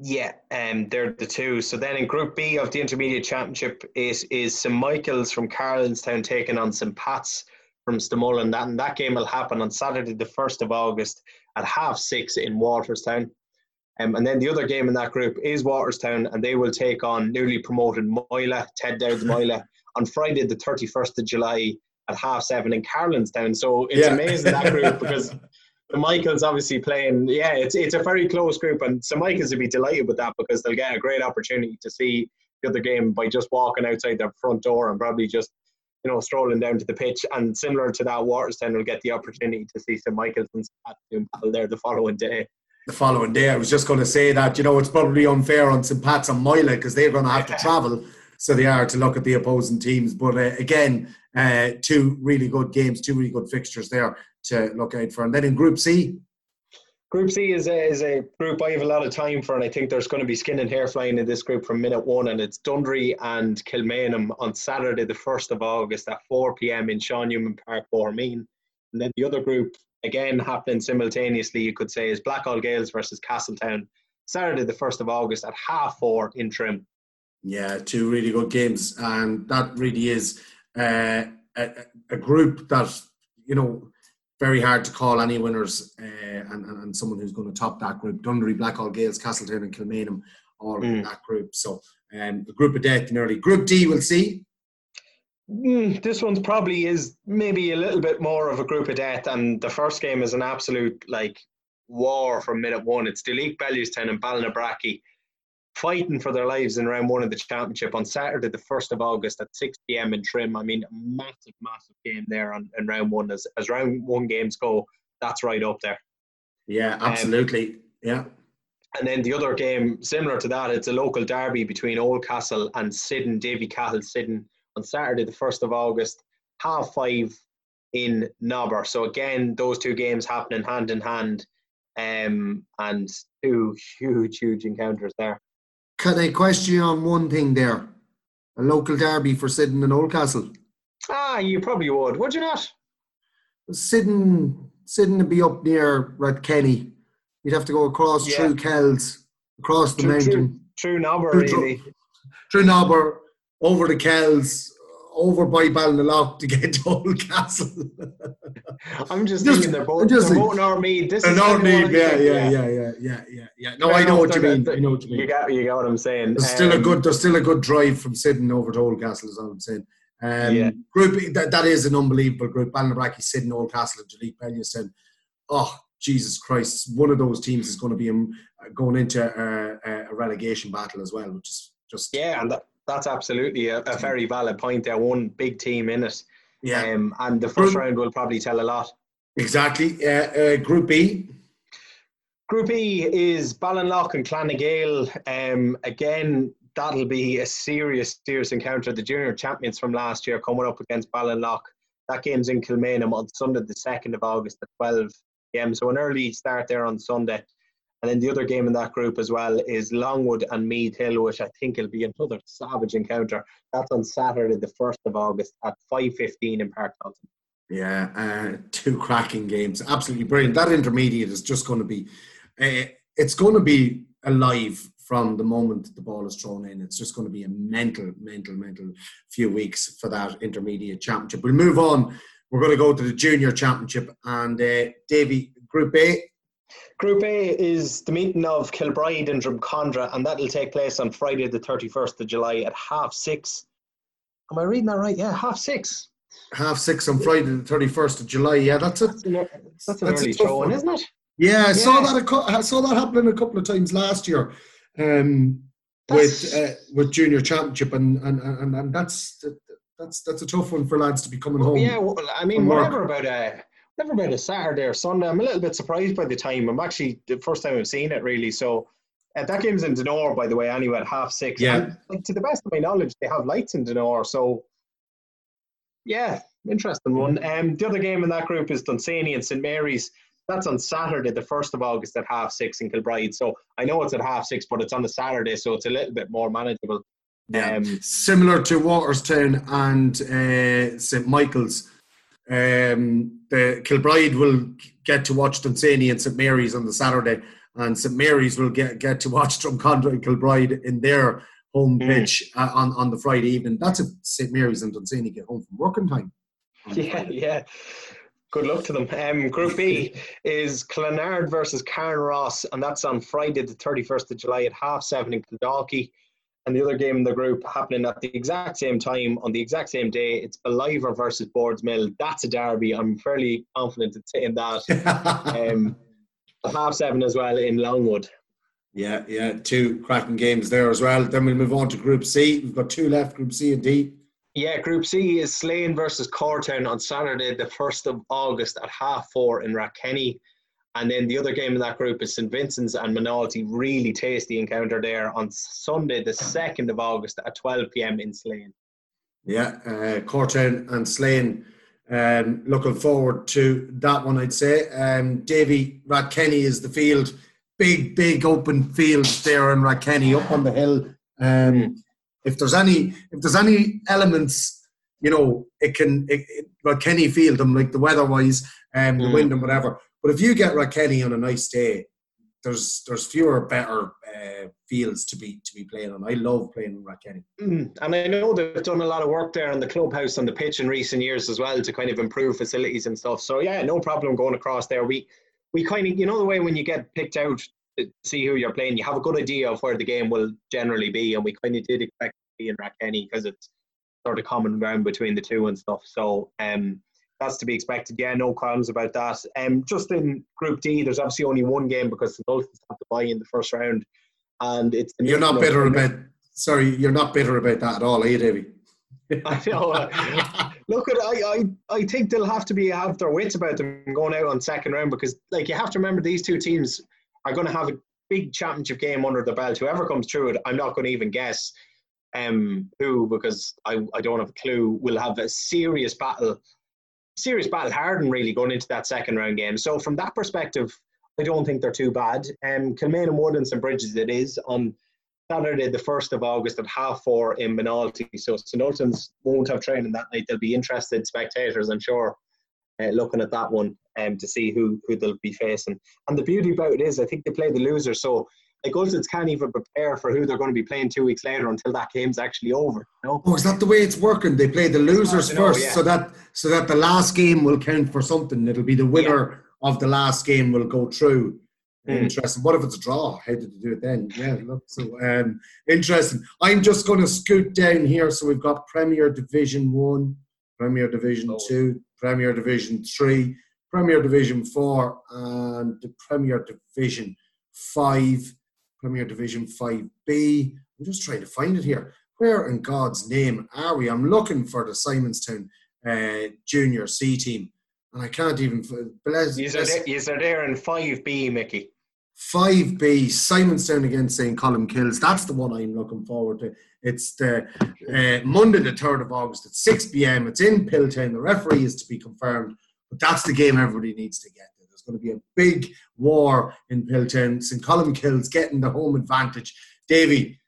Yeah, um, they're the two. So then in Group B of the Intermediate Championship is is St Michael's from Carlanstown taking on St Pat's from Stamullen. That and that game will happen on Saturday, the first of August at half six in Walterstown. Um, and then the other game in that group is Walterstown, and they will take on newly promoted Moylagh, Ted Dowd's Moylagh, on Friday, the 31st of July at half seven in Carlanstown. So it's yeah. amazing that group (laughs) because the Michaels obviously playing. Yeah, it's it's a very close group, and so Michaels will be delighted with that because they'll get a great opportunity to see the other game by just walking outside their front door and probably just you know strolling down to the pitch. And similar to that, Walterstown will get the opportunity to see St Michaels and St battle there the following day. The following day, I was just going to say that you know it's probably unfair on St Pat's and Moylagh because they're going to have to travel so they are to look at the opposing teams. But uh, again, uh, two really good games, two really good fixtures there to look out for. And then in Group C. Group C is a, is a group I have a lot of time for, and I think there's going to be skin and hair flying in this group from minute one. And it's Dunderry and Kilmainham on Saturday, the 1st of August at 4 pm in Sean Newman Park, Bohermeen. And then the other group, again happening simultaneously, you could say, is Blackhall Gaels versus Castletown, Saturday, the 1st of August at half four in Trim. Yeah, two really good games, and that really is uh, a, a, group that you know very hard to call any winners, uh, and, and, and someone who's going to top that group. Dunderry, Blackhall Gaels, Castletown, and Kilmainham all mm. in that group. So, um, a group of death nearly. Group D, we'll see. Mm, this one's probably is maybe a little bit more of a group of death, and the first game is an absolute like war from minute one. It's Duleek Bellewstown and Ballinabrackey fighting for their lives in round one of the championship on Saturday, the 1st of August at 6 pm in Trim. I mean, massive, massive game there on, in round one. As, as round one games go, that's right up there. Yeah, um, absolutely. Um, yeah. And then the other game, similar to that, it's a local derby between Oldcastle and Syddan, Davycattle Syddan, on Saturday, the 1st of August, half five in Nobber. So again, those two games happening hand in hand, um, and two (laughs) huge, huge encounters there. Can I question you on one thing there? A local derby for Syddan and Oldcastle. Ah, you probably would, would you not? Syddan, Syddan would be up near Rathkenny, You'd have to go across yeah. through Kells, across the through, mountain. Through, through Nobber, really. Through Nobber, over the Kells, over by Ballinalough to get (laughs) to Oldcastle. I'm just, just thinking they're both, just, they're both. This is Ardmead, yeah, yeah, yeah, yeah, yeah, yeah, yeah. No, I know what you mean. I know what you mean. You got, you got what I'm saying. There's still a um, good, there's still a good drive from Syddan over to Oldcastle, is all I'm saying. Um, yeah. Group that, that is an unbelievable group. Ballinabrackey, Syddan, Oldcastle, and Duleek Bellewstown. Oh, Jesus Christ! One of those teams is going to be um, going into a, a, relegation battle as well, which is just yeah, and that, that's absolutely a, a, very valid point. There, one big team in it, yeah, um, and the first group, round will probably tell a lot. Exactly. Uh, uh, group B. Group E is Ballinlough and Clann na nGael. Um, again, that'll be a serious, serious encounter. The junior champions from last year coming up against Ballinlough. That game's in Kilmainham on Sunday, the 2nd of August at 12 pm. So an early start there on Sunday. And then the other game in that group as well is Longwood and Meath Hill, which I think will be another savage encounter. That's on Saturday, the 1st of August at 5.15 in Park Thompson. Yeah, uh, two cracking games. Absolutely brilliant. That intermediate is just going to be, uh, it's going to be alive from the moment the ball is thrown in. It's just going to be a mental, mental, mental few weeks for that intermediate championship. We'll move on. We're going to go to the junior championship and uh, Davy, Group A. Group A is the meeting of Kilbride and Drumcondra, and that'll take place on Friday, the 31st of July at half six. Am I reading that right? Yeah, half six. Half six on Friday, the 31st of July. Yeah, that's it. That's an, that's an early showing, isn't it? Yeah, I yeah. saw that. I saw that happening a couple of times last year um, with uh, with junior championship, and and, and and that's that's that's a tough one for lads to be coming home. Yeah, well, I mean, whatever about a never about a Saturday or Sunday. I'm a little bit surprised by the time. I'm actually the first time I've seen it really. So uh, that game's in Donore, by the way. Anyway, at half six. Yeah. And, like, to the best of my knowledge, they have lights in Donore. So yeah, interesting one. Um, the other game in that group is Dunsany and St Mary's. That's on Saturday, the 1st of August at half six in Kilbride. So I know it's at half six, but it's on a Saturday, so it's a little bit more manageable. Yeah. Um, Similar to Walterstown and uh, St Michael's. Um, the Kilbride will get to watch Dunsany and St Mary's on the Saturday, and St Mary's will get, get to watch (laughs) Drumcondra and Kilbride in their home mm. pitch uh, on, on the Friday evening. That's if St Mary's and Dunsany get home from working time. (laughs) Yeah, yeah. Good luck to them. Um, group B is Clonard versus Carnaross, and that's on Friday, the 31st of July at half seven in Kildalkey. And the other game in the group happening at the exact same time on the exact same day. It's Ballivor versus Boardsmill. That's a derby. I'm fairly confident in saying that. (laughs) um, half seven as well in Longwood. Yeah, yeah, two cracking games there as well. Then we'll move on to Group C. We've got two left, Group C and D. Yeah, Group C is Slane versus Cortown on Saturday, the 1st of August at half four in Rathkenny. And then the other game in that group is St Vincent's and Moynalty. Really tasty encounter there on Sunday, the 2nd of August at 12 pm in Slane. Yeah, uh, Cortown and Slane. Um, looking forward to that one, I'd say. Um, Davy Rathkenny is the field. Big, big open fields there in Rathkenny up on the hill. Um, mm. If there's any, if there's any elements, you know, it can. It, it, well, Kenny feel them like the weather-wise, um, the mm. wind and whatever. But if you get Rathkenny on a nice day, there's there's fewer better uh, fields to be to be playing on. I love playing in Rathkenny. Mm, and I know they've done a lot of work there in the clubhouse on the pitch in recent years as well to kind of improve facilities and stuff. So yeah, no problem going across there. We we kind of you know the way when you get picked out to see who you're playing, you have a good idea of where the game will generally be. And we kind of did expect to be in Rathkenny because it's sort of common ground between the two and stuff. So um, that's to be expected. Yeah, no qualms about that. Um, just in Group D, there's obviously only one game because the Dolphins have to buy in the first round, and it's. You're not bitter about. Sorry, you're not bitter about that at all, are you, Davy? (laughs) I know. Uh, look, at I, I I think they'll have to be have their wits about them going out on second round because, like, you have to remember these two teams are going to have a big championship game under the belt. Whoever comes through it, I'm not going to even guess um, who because I, I don't have a clue. Will have a serious battle, serious battle hardened really going into that second round game. So from that perspective, I don't think they're too bad. Um, Kilmainham Wood and St Bridges it is on Saturday the first of August at half four in Moynalty. So St won't have training that night. They'll be interested spectators, I'm sure. uh, looking at that one um, to see who who they'll be facing. And the beauty about it is, I think they play the loser, so like Ultan's can't even prepare for who they're going to be playing two weeks later until that game's actually over. You know? Oh, is that the way it's working? They play the losers know, first, yeah. so that so that the last game will count for something. It'll be the winner yeah. of the last game will go through. Mm. Interesting. What if it's a draw? How did you do it then? Yeah, look, so um, interesting. I'm just going to scoot down here. So we've got Premier Division One, Premier Division oh. Two, Premier Division Three, Premier Division Four, and the Premier Division Five. Premier Division 5B. I'm just trying to find it here. Where in God's name are we? I'm looking for the Simonstown uh, Junior C team, and I can't even. Bless, you are there, there in 5B, Mickey. 5B, Simonstown against St. Colmcille's. That's the one I'm looking forward to. It's the uh, Monday, the 3rd of August at 6 pm. It's in Piltown. The referee is to be confirmed, but that's the game everybody needs to get going to be a big war in Piltown. St. Colmcille's getting the home advantage. Davy,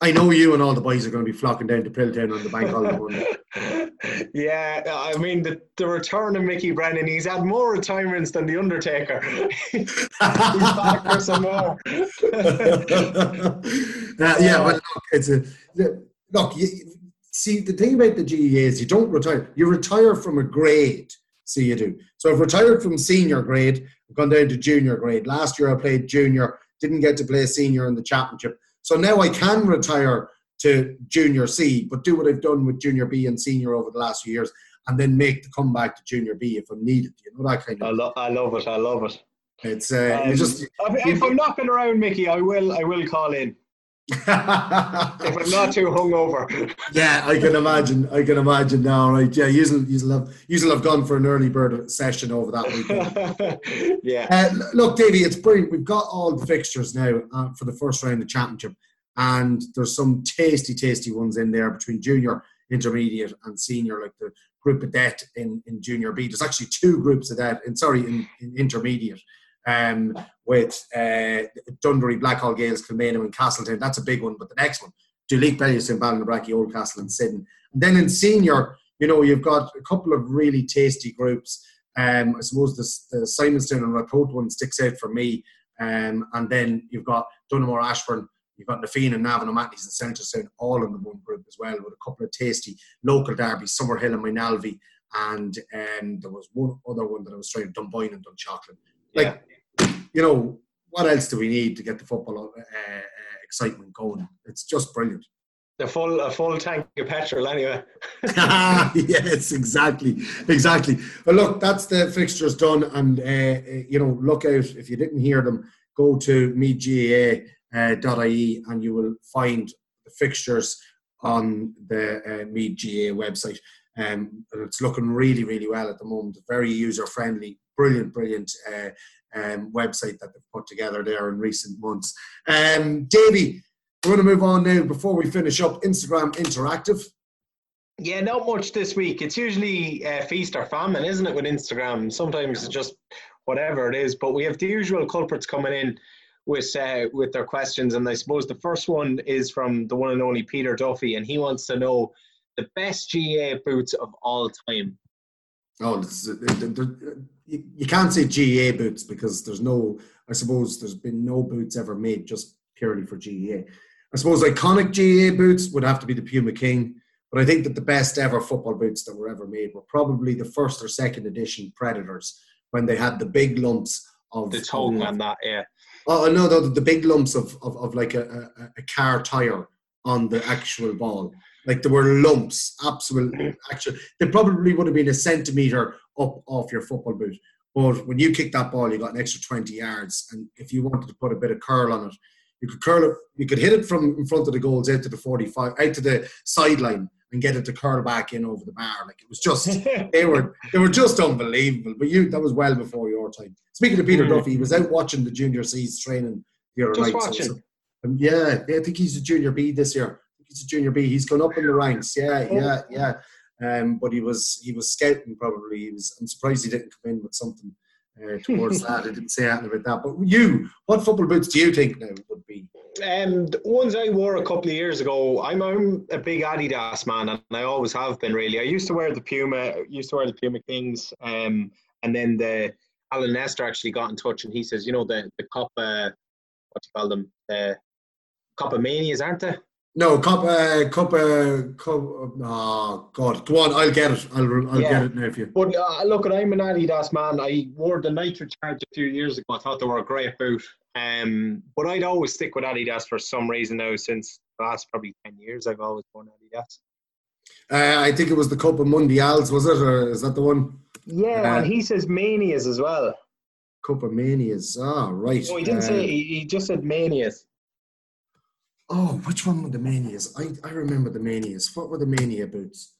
I know you and all the boys are going to be flocking down to Piltown on the bank holiday (laughs) Monday. yeah, I mean the, the return of Mickey Brennan. He's had more retirements than the Undertaker. (laughs) he's back for some more. (laughs) uh, yeah, but look, it's a look. You, see, the thing about the GAA is you don't retire. You retire from a grade see you do. So I've retired from senior grade, I've gone down to junior grade. Last year I played junior, didn't get to play senior in the championship. So now I can retire to junior C, but do what I've done with junior B and senior over the last few years, and then make the comeback to junior B if I'm needed. You know that kind of. I, lo- I love it. I love it. It's uh, um, just. If, if I'm knocking around, Mickey, I will. I will call in if I'm not too hungover. (laughs) yeah, I can imagine. I can imagine now, right? Yeah, usually have usually have gone for an early bird session over that weekend. (laughs) yeah. Uh, look, Davey, it's brilliant. We've got all the fixtures now uh, for the first round of the championship, and there's some tasty, tasty ones in there between junior, intermediate, and senior, like the group of debt in in junior B. There's actually two groups of that, In sorry, in, in intermediate um, with uh, Dunderry, Blackhall Gaels, Kilmainham, and Castletown. That's a big one. But the next one, Duleek, Bellewstown, Ballinabrackey, Oldcastle, and Sidon. And then in senior, you know, you've got a couple of really tasty groups. Um, I suppose the, the Simonstown and Ratoath one sticks out for me. Um, and then you've got Donaghmore, Ashbourne, you've got Na Fianna and Navan O'Mahony's and Seneschalstown all in the one group as well, with a couple of tasty local derbies, Summerhill and Moynalvey. And um, there was one other one that I was trying, Dunboyne and Dunshaughlin. Like, you know, what else do we need to get the football uh, uh, excitement going? It's just brilliant. The full a full tank of petrol, anyway. (laughs) yes, exactly, exactly. But look, that's the fixtures done, and uh, uh, you know, look out if you didn't hear them. Go to meathgaa.ie uh, and you will find the fixtures on the uh, MeetGA website. Um, and it's looking really, really well at the moment. Very user friendly, brilliant, brilliant uh, um, website that they've put together there in recent months. Um, Davey, we're going to move on now before we finish up. Instagram Interactive. Yeah, not much this week. It's usually uh, feast or famine, isn't it, with Instagram? Sometimes it's just whatever it is. But we have the usual culprits coming in with uh, with their questions, and I suppose the first one is from the one and only Peter Duffy, and he wants to know the best GA boots of all time. Oh, you can't say GA boots because there's no, I suppose there's been no boots ever made just purely for GA. I suppose iconic GA boots would have to be the Puma King, but I think that the best ever football boots that were ever made were probably the first or second edition Predators when they had the big lumps of the tongue and that, yeah. Oh, oh no, the, the big lumps of, of, of like a, a, a car tire on the actual ball. Like there were lumps, absolute. Actually, they probably would have been a centimeter up off your football boot. But when you kick that ball, you got an extra 20 yards. And if you wanted to put a bit of curl on it, you could curl it, you could hit it from in front of the goals out to the 45, out to the sideline and get it to curl back in over the bar. Like it was just, (laughs) they were they were just unbelievable. But you, that was well before your time. Speaking of Peter mm. Duffy, he was out watching the junior C's training the other just night. Watching. So, um, yeah, I think he's a junior B this year he's a junior B. He's gone up in the ranks. Yeah, yeah, yeah. Um, but he was he was scouting probably. He was. I'm surprised he didn't come in with something uh, towards (laughs) that. I didn't say anything about that. But you, what football boots do you think now would be Um, the ones I wore a couple of years ago, I'm, I'm a big Adidas man, and I always have been. Really, I used to wear the Puma, used to wear the Puma Kings, um, and then the Alan Nestor actually got in touch, and he says, you know, the the Copa, what do you call them, the Copa Manias, aren't they? No, cup, uh, cup, uh, cup. Oh God, go on. I'll get it. I'll, I'll yeah. get it now for you. But uh, look, I'm an Adidas man. I wore the Nitro Charge a few years ago. I thought they were a great boot. Um, but I'd always stick with Adidas for some reason now. Since the last probably ten years, I've always worn Adidas. Uh, I think it was the Copa Mundials, was it, or is that the one? Yeah, uh, and he says manias as well. Copa Manias. Ah, right. No, he didn't say. Uh, he, he just said manias. Oh, which one were the manias? I, I remember the manias. What were the mania boots?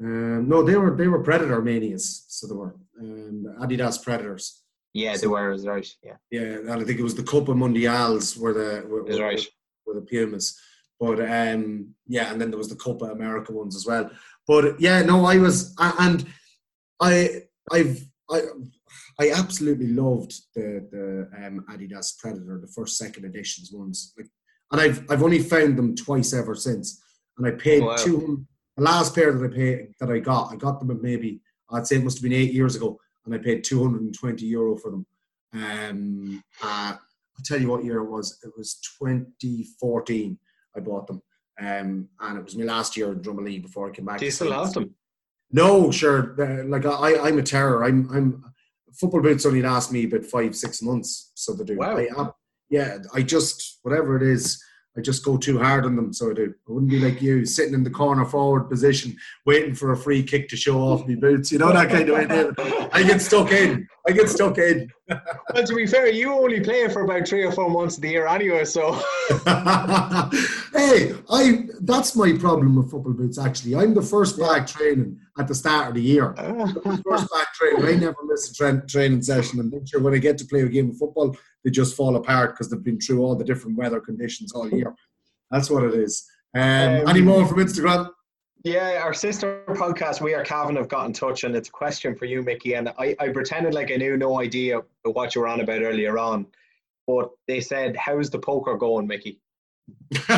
Um, no, they were they were Predator manias. So they were um, Adidas Predators. Yeah, so, they were. right. Yeah. Yeah, and I think it was the Copa Mundials were the were, were, right. were the Pumas. But um, yeah, and then there was the Copa America ones as well. But yeah, no, I was and I I've I I absolutely loved the the um, Adidas Predator, the first second editions ones. Like and I've I've only found them twice ever since. And I paid oh, wow. two. The last pair that I paid that I got, I got them at maybe I'd say it must have been eight years ago, and I paid two hundred and twenty euro for them. Um, uh, I'll tell you what year it was. It was 2014. I bought them, um, and it was my last year in Drummondley before I came back. Do you still have them? No, sure. Uh, like I, I'm a terror. I'm, I'm. Football boots only last me about five, six months, so they do. Wow. I, yeah, I just whatever it is, I just go too hard on them. So I do. I wouldn't be like you sitting in the corner forward position, waiting for a free kick to show off my boots. You know that kind of idea. I get stuck in. I get stuck in. (laughs) well, to be fair, you only play for about three or four months of the year anyway. So. (laughs) hey, I. That's my problem with football boots. Actually, I'm the first back training at the start of the year. first back training. I never miss a tra- training session, and then sure when I get to play a game of football, they just fall apart because they've been through all the different weather conditions all year. That's what it is. Um, um, any more from Instagram? Yeah, our sister podcast, We Are Cavan, have got in touch, and it's a question for you, Mickey. And I, I pretended like I knew no idea what you were on about earlier on. But they said, How's the poker going, Mickey? (laughs)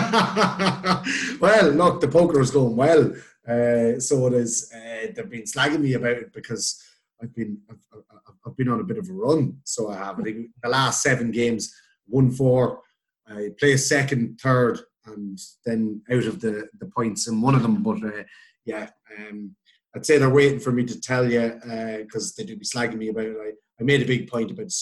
well, look, the poker is going well. Uh, so it is. Uh, they've been slagging me about it because I've been I've, I've, been on a bit of a run. So I have. I think the last seven games, one four. I placed second, third, and then out of the the points in one of them. But uh, yeah, um, I'd say they're waiting for me to tell you because uh, they do be slagging me about it. I, I made a big point about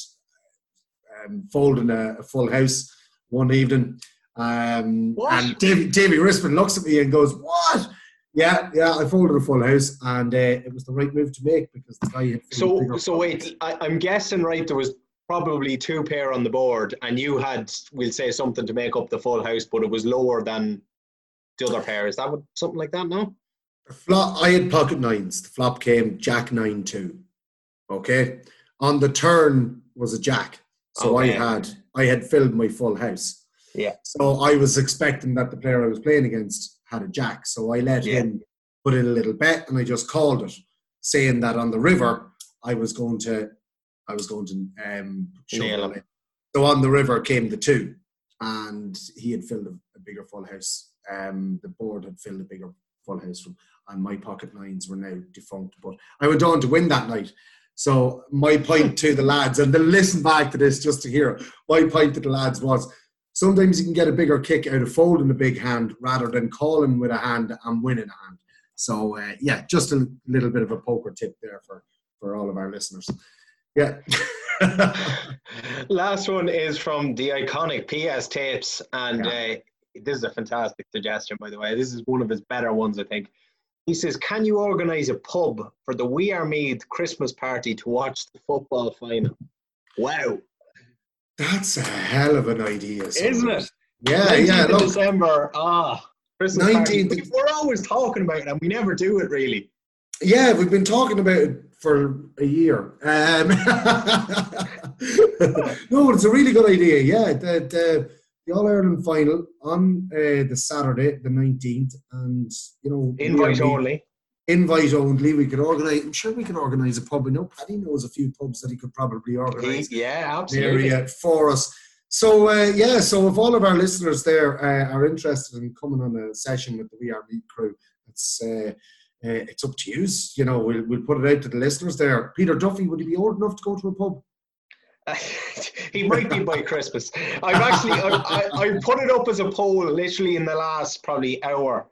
um, folding a, a, full house one evening. Um, and Davy, Davy Rispin looks at me and goes, "What?" Yeah, yeah, I folded a full house, and uh, it was the right move to make because the guy had. So, so wait, I, am guessing right. There was probably two pair on the board, and you had, we'll say, something to make up the full house, but it was lower than the other pair. Is that what something like that? No. The flop. I had pocket nines. The flop came Jack nine two. Okay. On the turn was a Jack, so okay. I had I had filled my full house. Yeah. So I was expecting that the player I was playing against had a jack. So I let yeah. him put in a little bet and I just called it, saying that on the river I was going to I was going to um it. So on the river came the two and he had filled a, a bigger full house. Um the board had filled a bigger full house from and my pocket nines were now defunct. But I went on to win that night. So my point to the lads, and they'll listen back to this just to hear, my point to the lads was sometimes you can get a bigger kick out of folding a big hand rather than calling with a hand and winning a hand. So uh, yeah, just a little bit of a poker tip there for for all of our listeners. Yeah. (laughs) Last one is from the iconic PS tapes, and yeah. uh, this is a fantastic suggestion, by the way. This is one of his better ones, I think. He says, "Can you organise a pub for the We Are Meath Christmas party to watch the football final?" Wow. That's a hell of an idea, isn't it? Yeah, yeah. Look, December. Ah, Christmas 19th. We're always talking about it, and we never do it really. Yeah, we've been talking about it for a year. Um, (laughs) no, it's a really good idea. Yeah, the, the, the All Ireland final on uh, the Saturday, the nineteenth, and you know, invite only invite only. We could organise. I'm sure we can organise a pub. I know Paddy knows a few pubs that he could probably organise. Yeah, absolutely. Area for us. So uh, yeah, so if all of our listeners there uh, are interested in coming on a session with the We Are Meath crew, it's uh, uh, it's up to you. You know, we'll we'll put it out to the listeners there. Peter Duffy, would he be old enough to go to a pub? (laughs) he might be by Christmas. I've actually I, I, I, put it up as a poll literally in the last probably hour,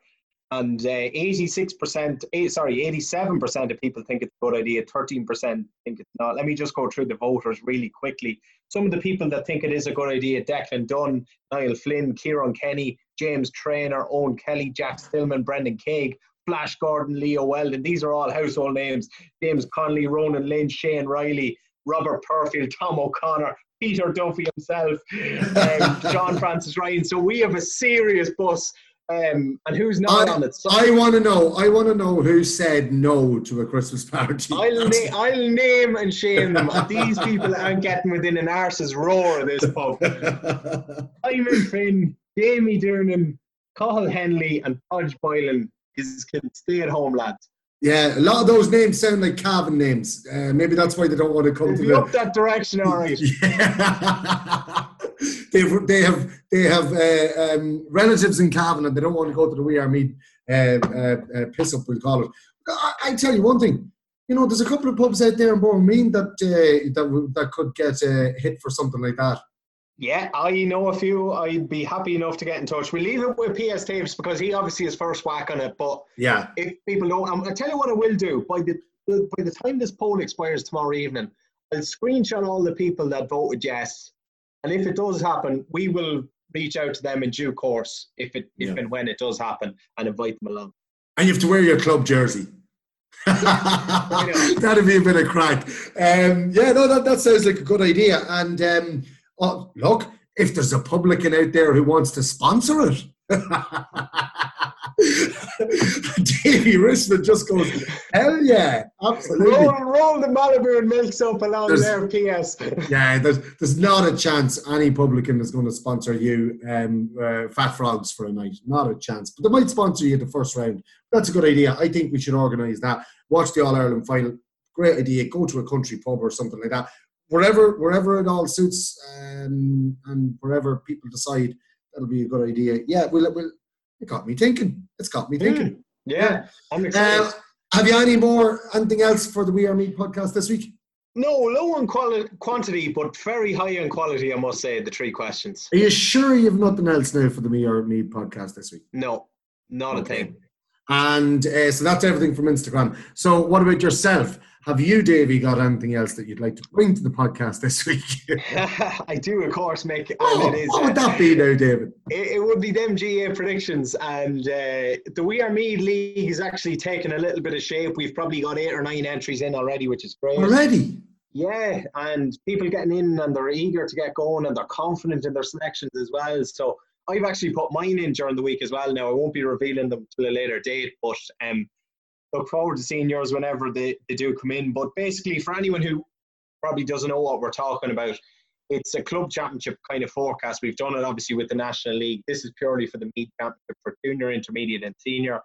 and uh, eighty-six percent, eh, sorry, eighty-seven percent of people think it's a good idea. Thirteen percent think it's not. Let me just go through the voters really quickly. Some of the people that think it is a good idea: Declan Dunn, Niall Flynn, Kieran Kenny, James Trainer, Owen Kelly, Jack Stillman, Brendan Craig, Flash Gordon, Leo Weldon. These are all household names. James Conley, Ronan Lynch, Shane Riley, Robert Perfield, Tom O'Connor, Peter Duffy himself, um, (laughs) John Francis Ryan. So we have a serious bus. Um, and who's not I, on it? So I want to know. I want to know who said no to a Christmas party. I'll, (laughs) na- I'll name and shame them. These people aren't getting within an arse's roar of this pub. (laughs) Simon Finn, Jamie Doonan, Cathal Henley, and Podge Boylan is can stay at home, lads. Yeah, a lot of those names sound like Cavan names. Uh, maybe that's why they don't want to come to up that direction, all right. (laughs) They've, they have they have uh, um, relatives in Cavan and they don't want to go to the We Are Meath uh, uh, uh, piss up, we'll call it. I, I tell you one thing, you know, there's a couple of pubs out there in Bournemouth that uh, that that could get uh, hit for something like that. Yeah, I know a few. I'd be happy enough to get in touch. We leave it with PS Tapes because he obviously is first whack on it. But Yeah, if people don't, um, I tell you what I will do by the by the time this poll expires tomorrow evening, I'll screenshot all the people that voted yes, and if it does happen, we will reach out to them in due course if it if Yeah. and when it does happen and invite them along. and you have to wear your club jersey. (laughs) That'd be a bit of crack. Um, yeah, no, that, that sounds like a good idea. And um, oh, look, if there's a publican out there who wants to sponsor it, (laughs) Davy Richmond just goes, hell yeah, absolutely. Roll, roll the Malibu and milks up along There's- there. PS. (laughs) Yeah, there's, there's not a chance any publican is going to sponsor you um, uh, Fat Frogs for a night. Not a chance. But they might sponsor you the first round. That's a good idea. I think we should organise that. Watch the All Ireland final. Great idea. Go to a country pub or something like that. Wherever, wherever it all suits, um, and wherever people decide, that'll be a good idea. Yeah, well, well it got me thinking. It's got me thinking. Yeah, I'm excited. Uh, have you any more, anything else for the We Are Meath podcast this week? No, low on quali- quantity, but very high in quality, I must say, the three questions. Are you sure you have nothing else now for the We Are Me podcast this week? No, not Okay. a thing. And uh, so that's everything from Instagram. So, what about yourself? Have you, Davey, got anything else that you'd like to bring to the podcast this week? (laughs) I do, of course, make and oh, it is. what would uh, that be now, David? it, it would be them GA predictions, and uh, the We Are Meath League is actually taking a little bit of shape. We've probably got eight or nine entries in already, which is great. Already? Yeah, and people getting in and they're eager to get going and they're confident in their selections as well. So I've actually put mine in during the week as well. Now I won't be revealing them till a later date, but um, look forward to seeing yours whenever they, they do come in. But basically, for anyone who probably doesn't know what we're talking about, it's a club championship kind of forecast. We've done it obviously with the National League. This is purely for the Meath Championship for junior, intermediate, and senior.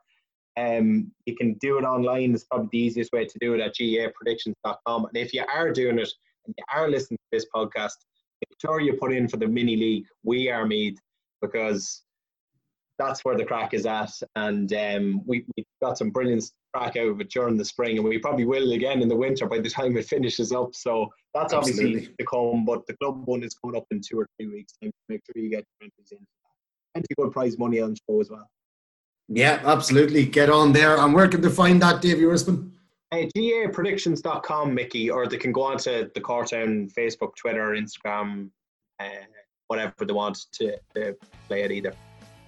Um, you can do it online. It's probably the easiest way to do it at gapredictions.com. And if you are doing it and you are listening to this podcast, make sure you put in for the mini league. We are Meath because that's where the crack is at. And um, we, we got some brilliant crack out of it during the spring, and we probably will again in the winter by the time it finishes up. So that's obviously Absolutely. to come. But the club one is coming up in two or three weeks. Time. Make sure you get your entries in. Plenty good prize money on show as well. Yeah, absolutely. Get on there. And where can they find that, Davey Rispin? Uh, GApredictions.com, Mickey, or they can go on to the Cortown Facebook, Twitter, Instagram, uh, whatever they want to, to play it either.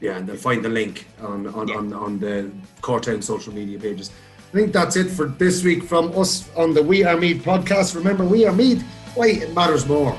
Yeah, and they'll find the link on on, Yeah. on, on the Cortown social media pages. I think that's it for this week from us on the We Are Meath podcast. Remember, We Are Meath. Why it matters more.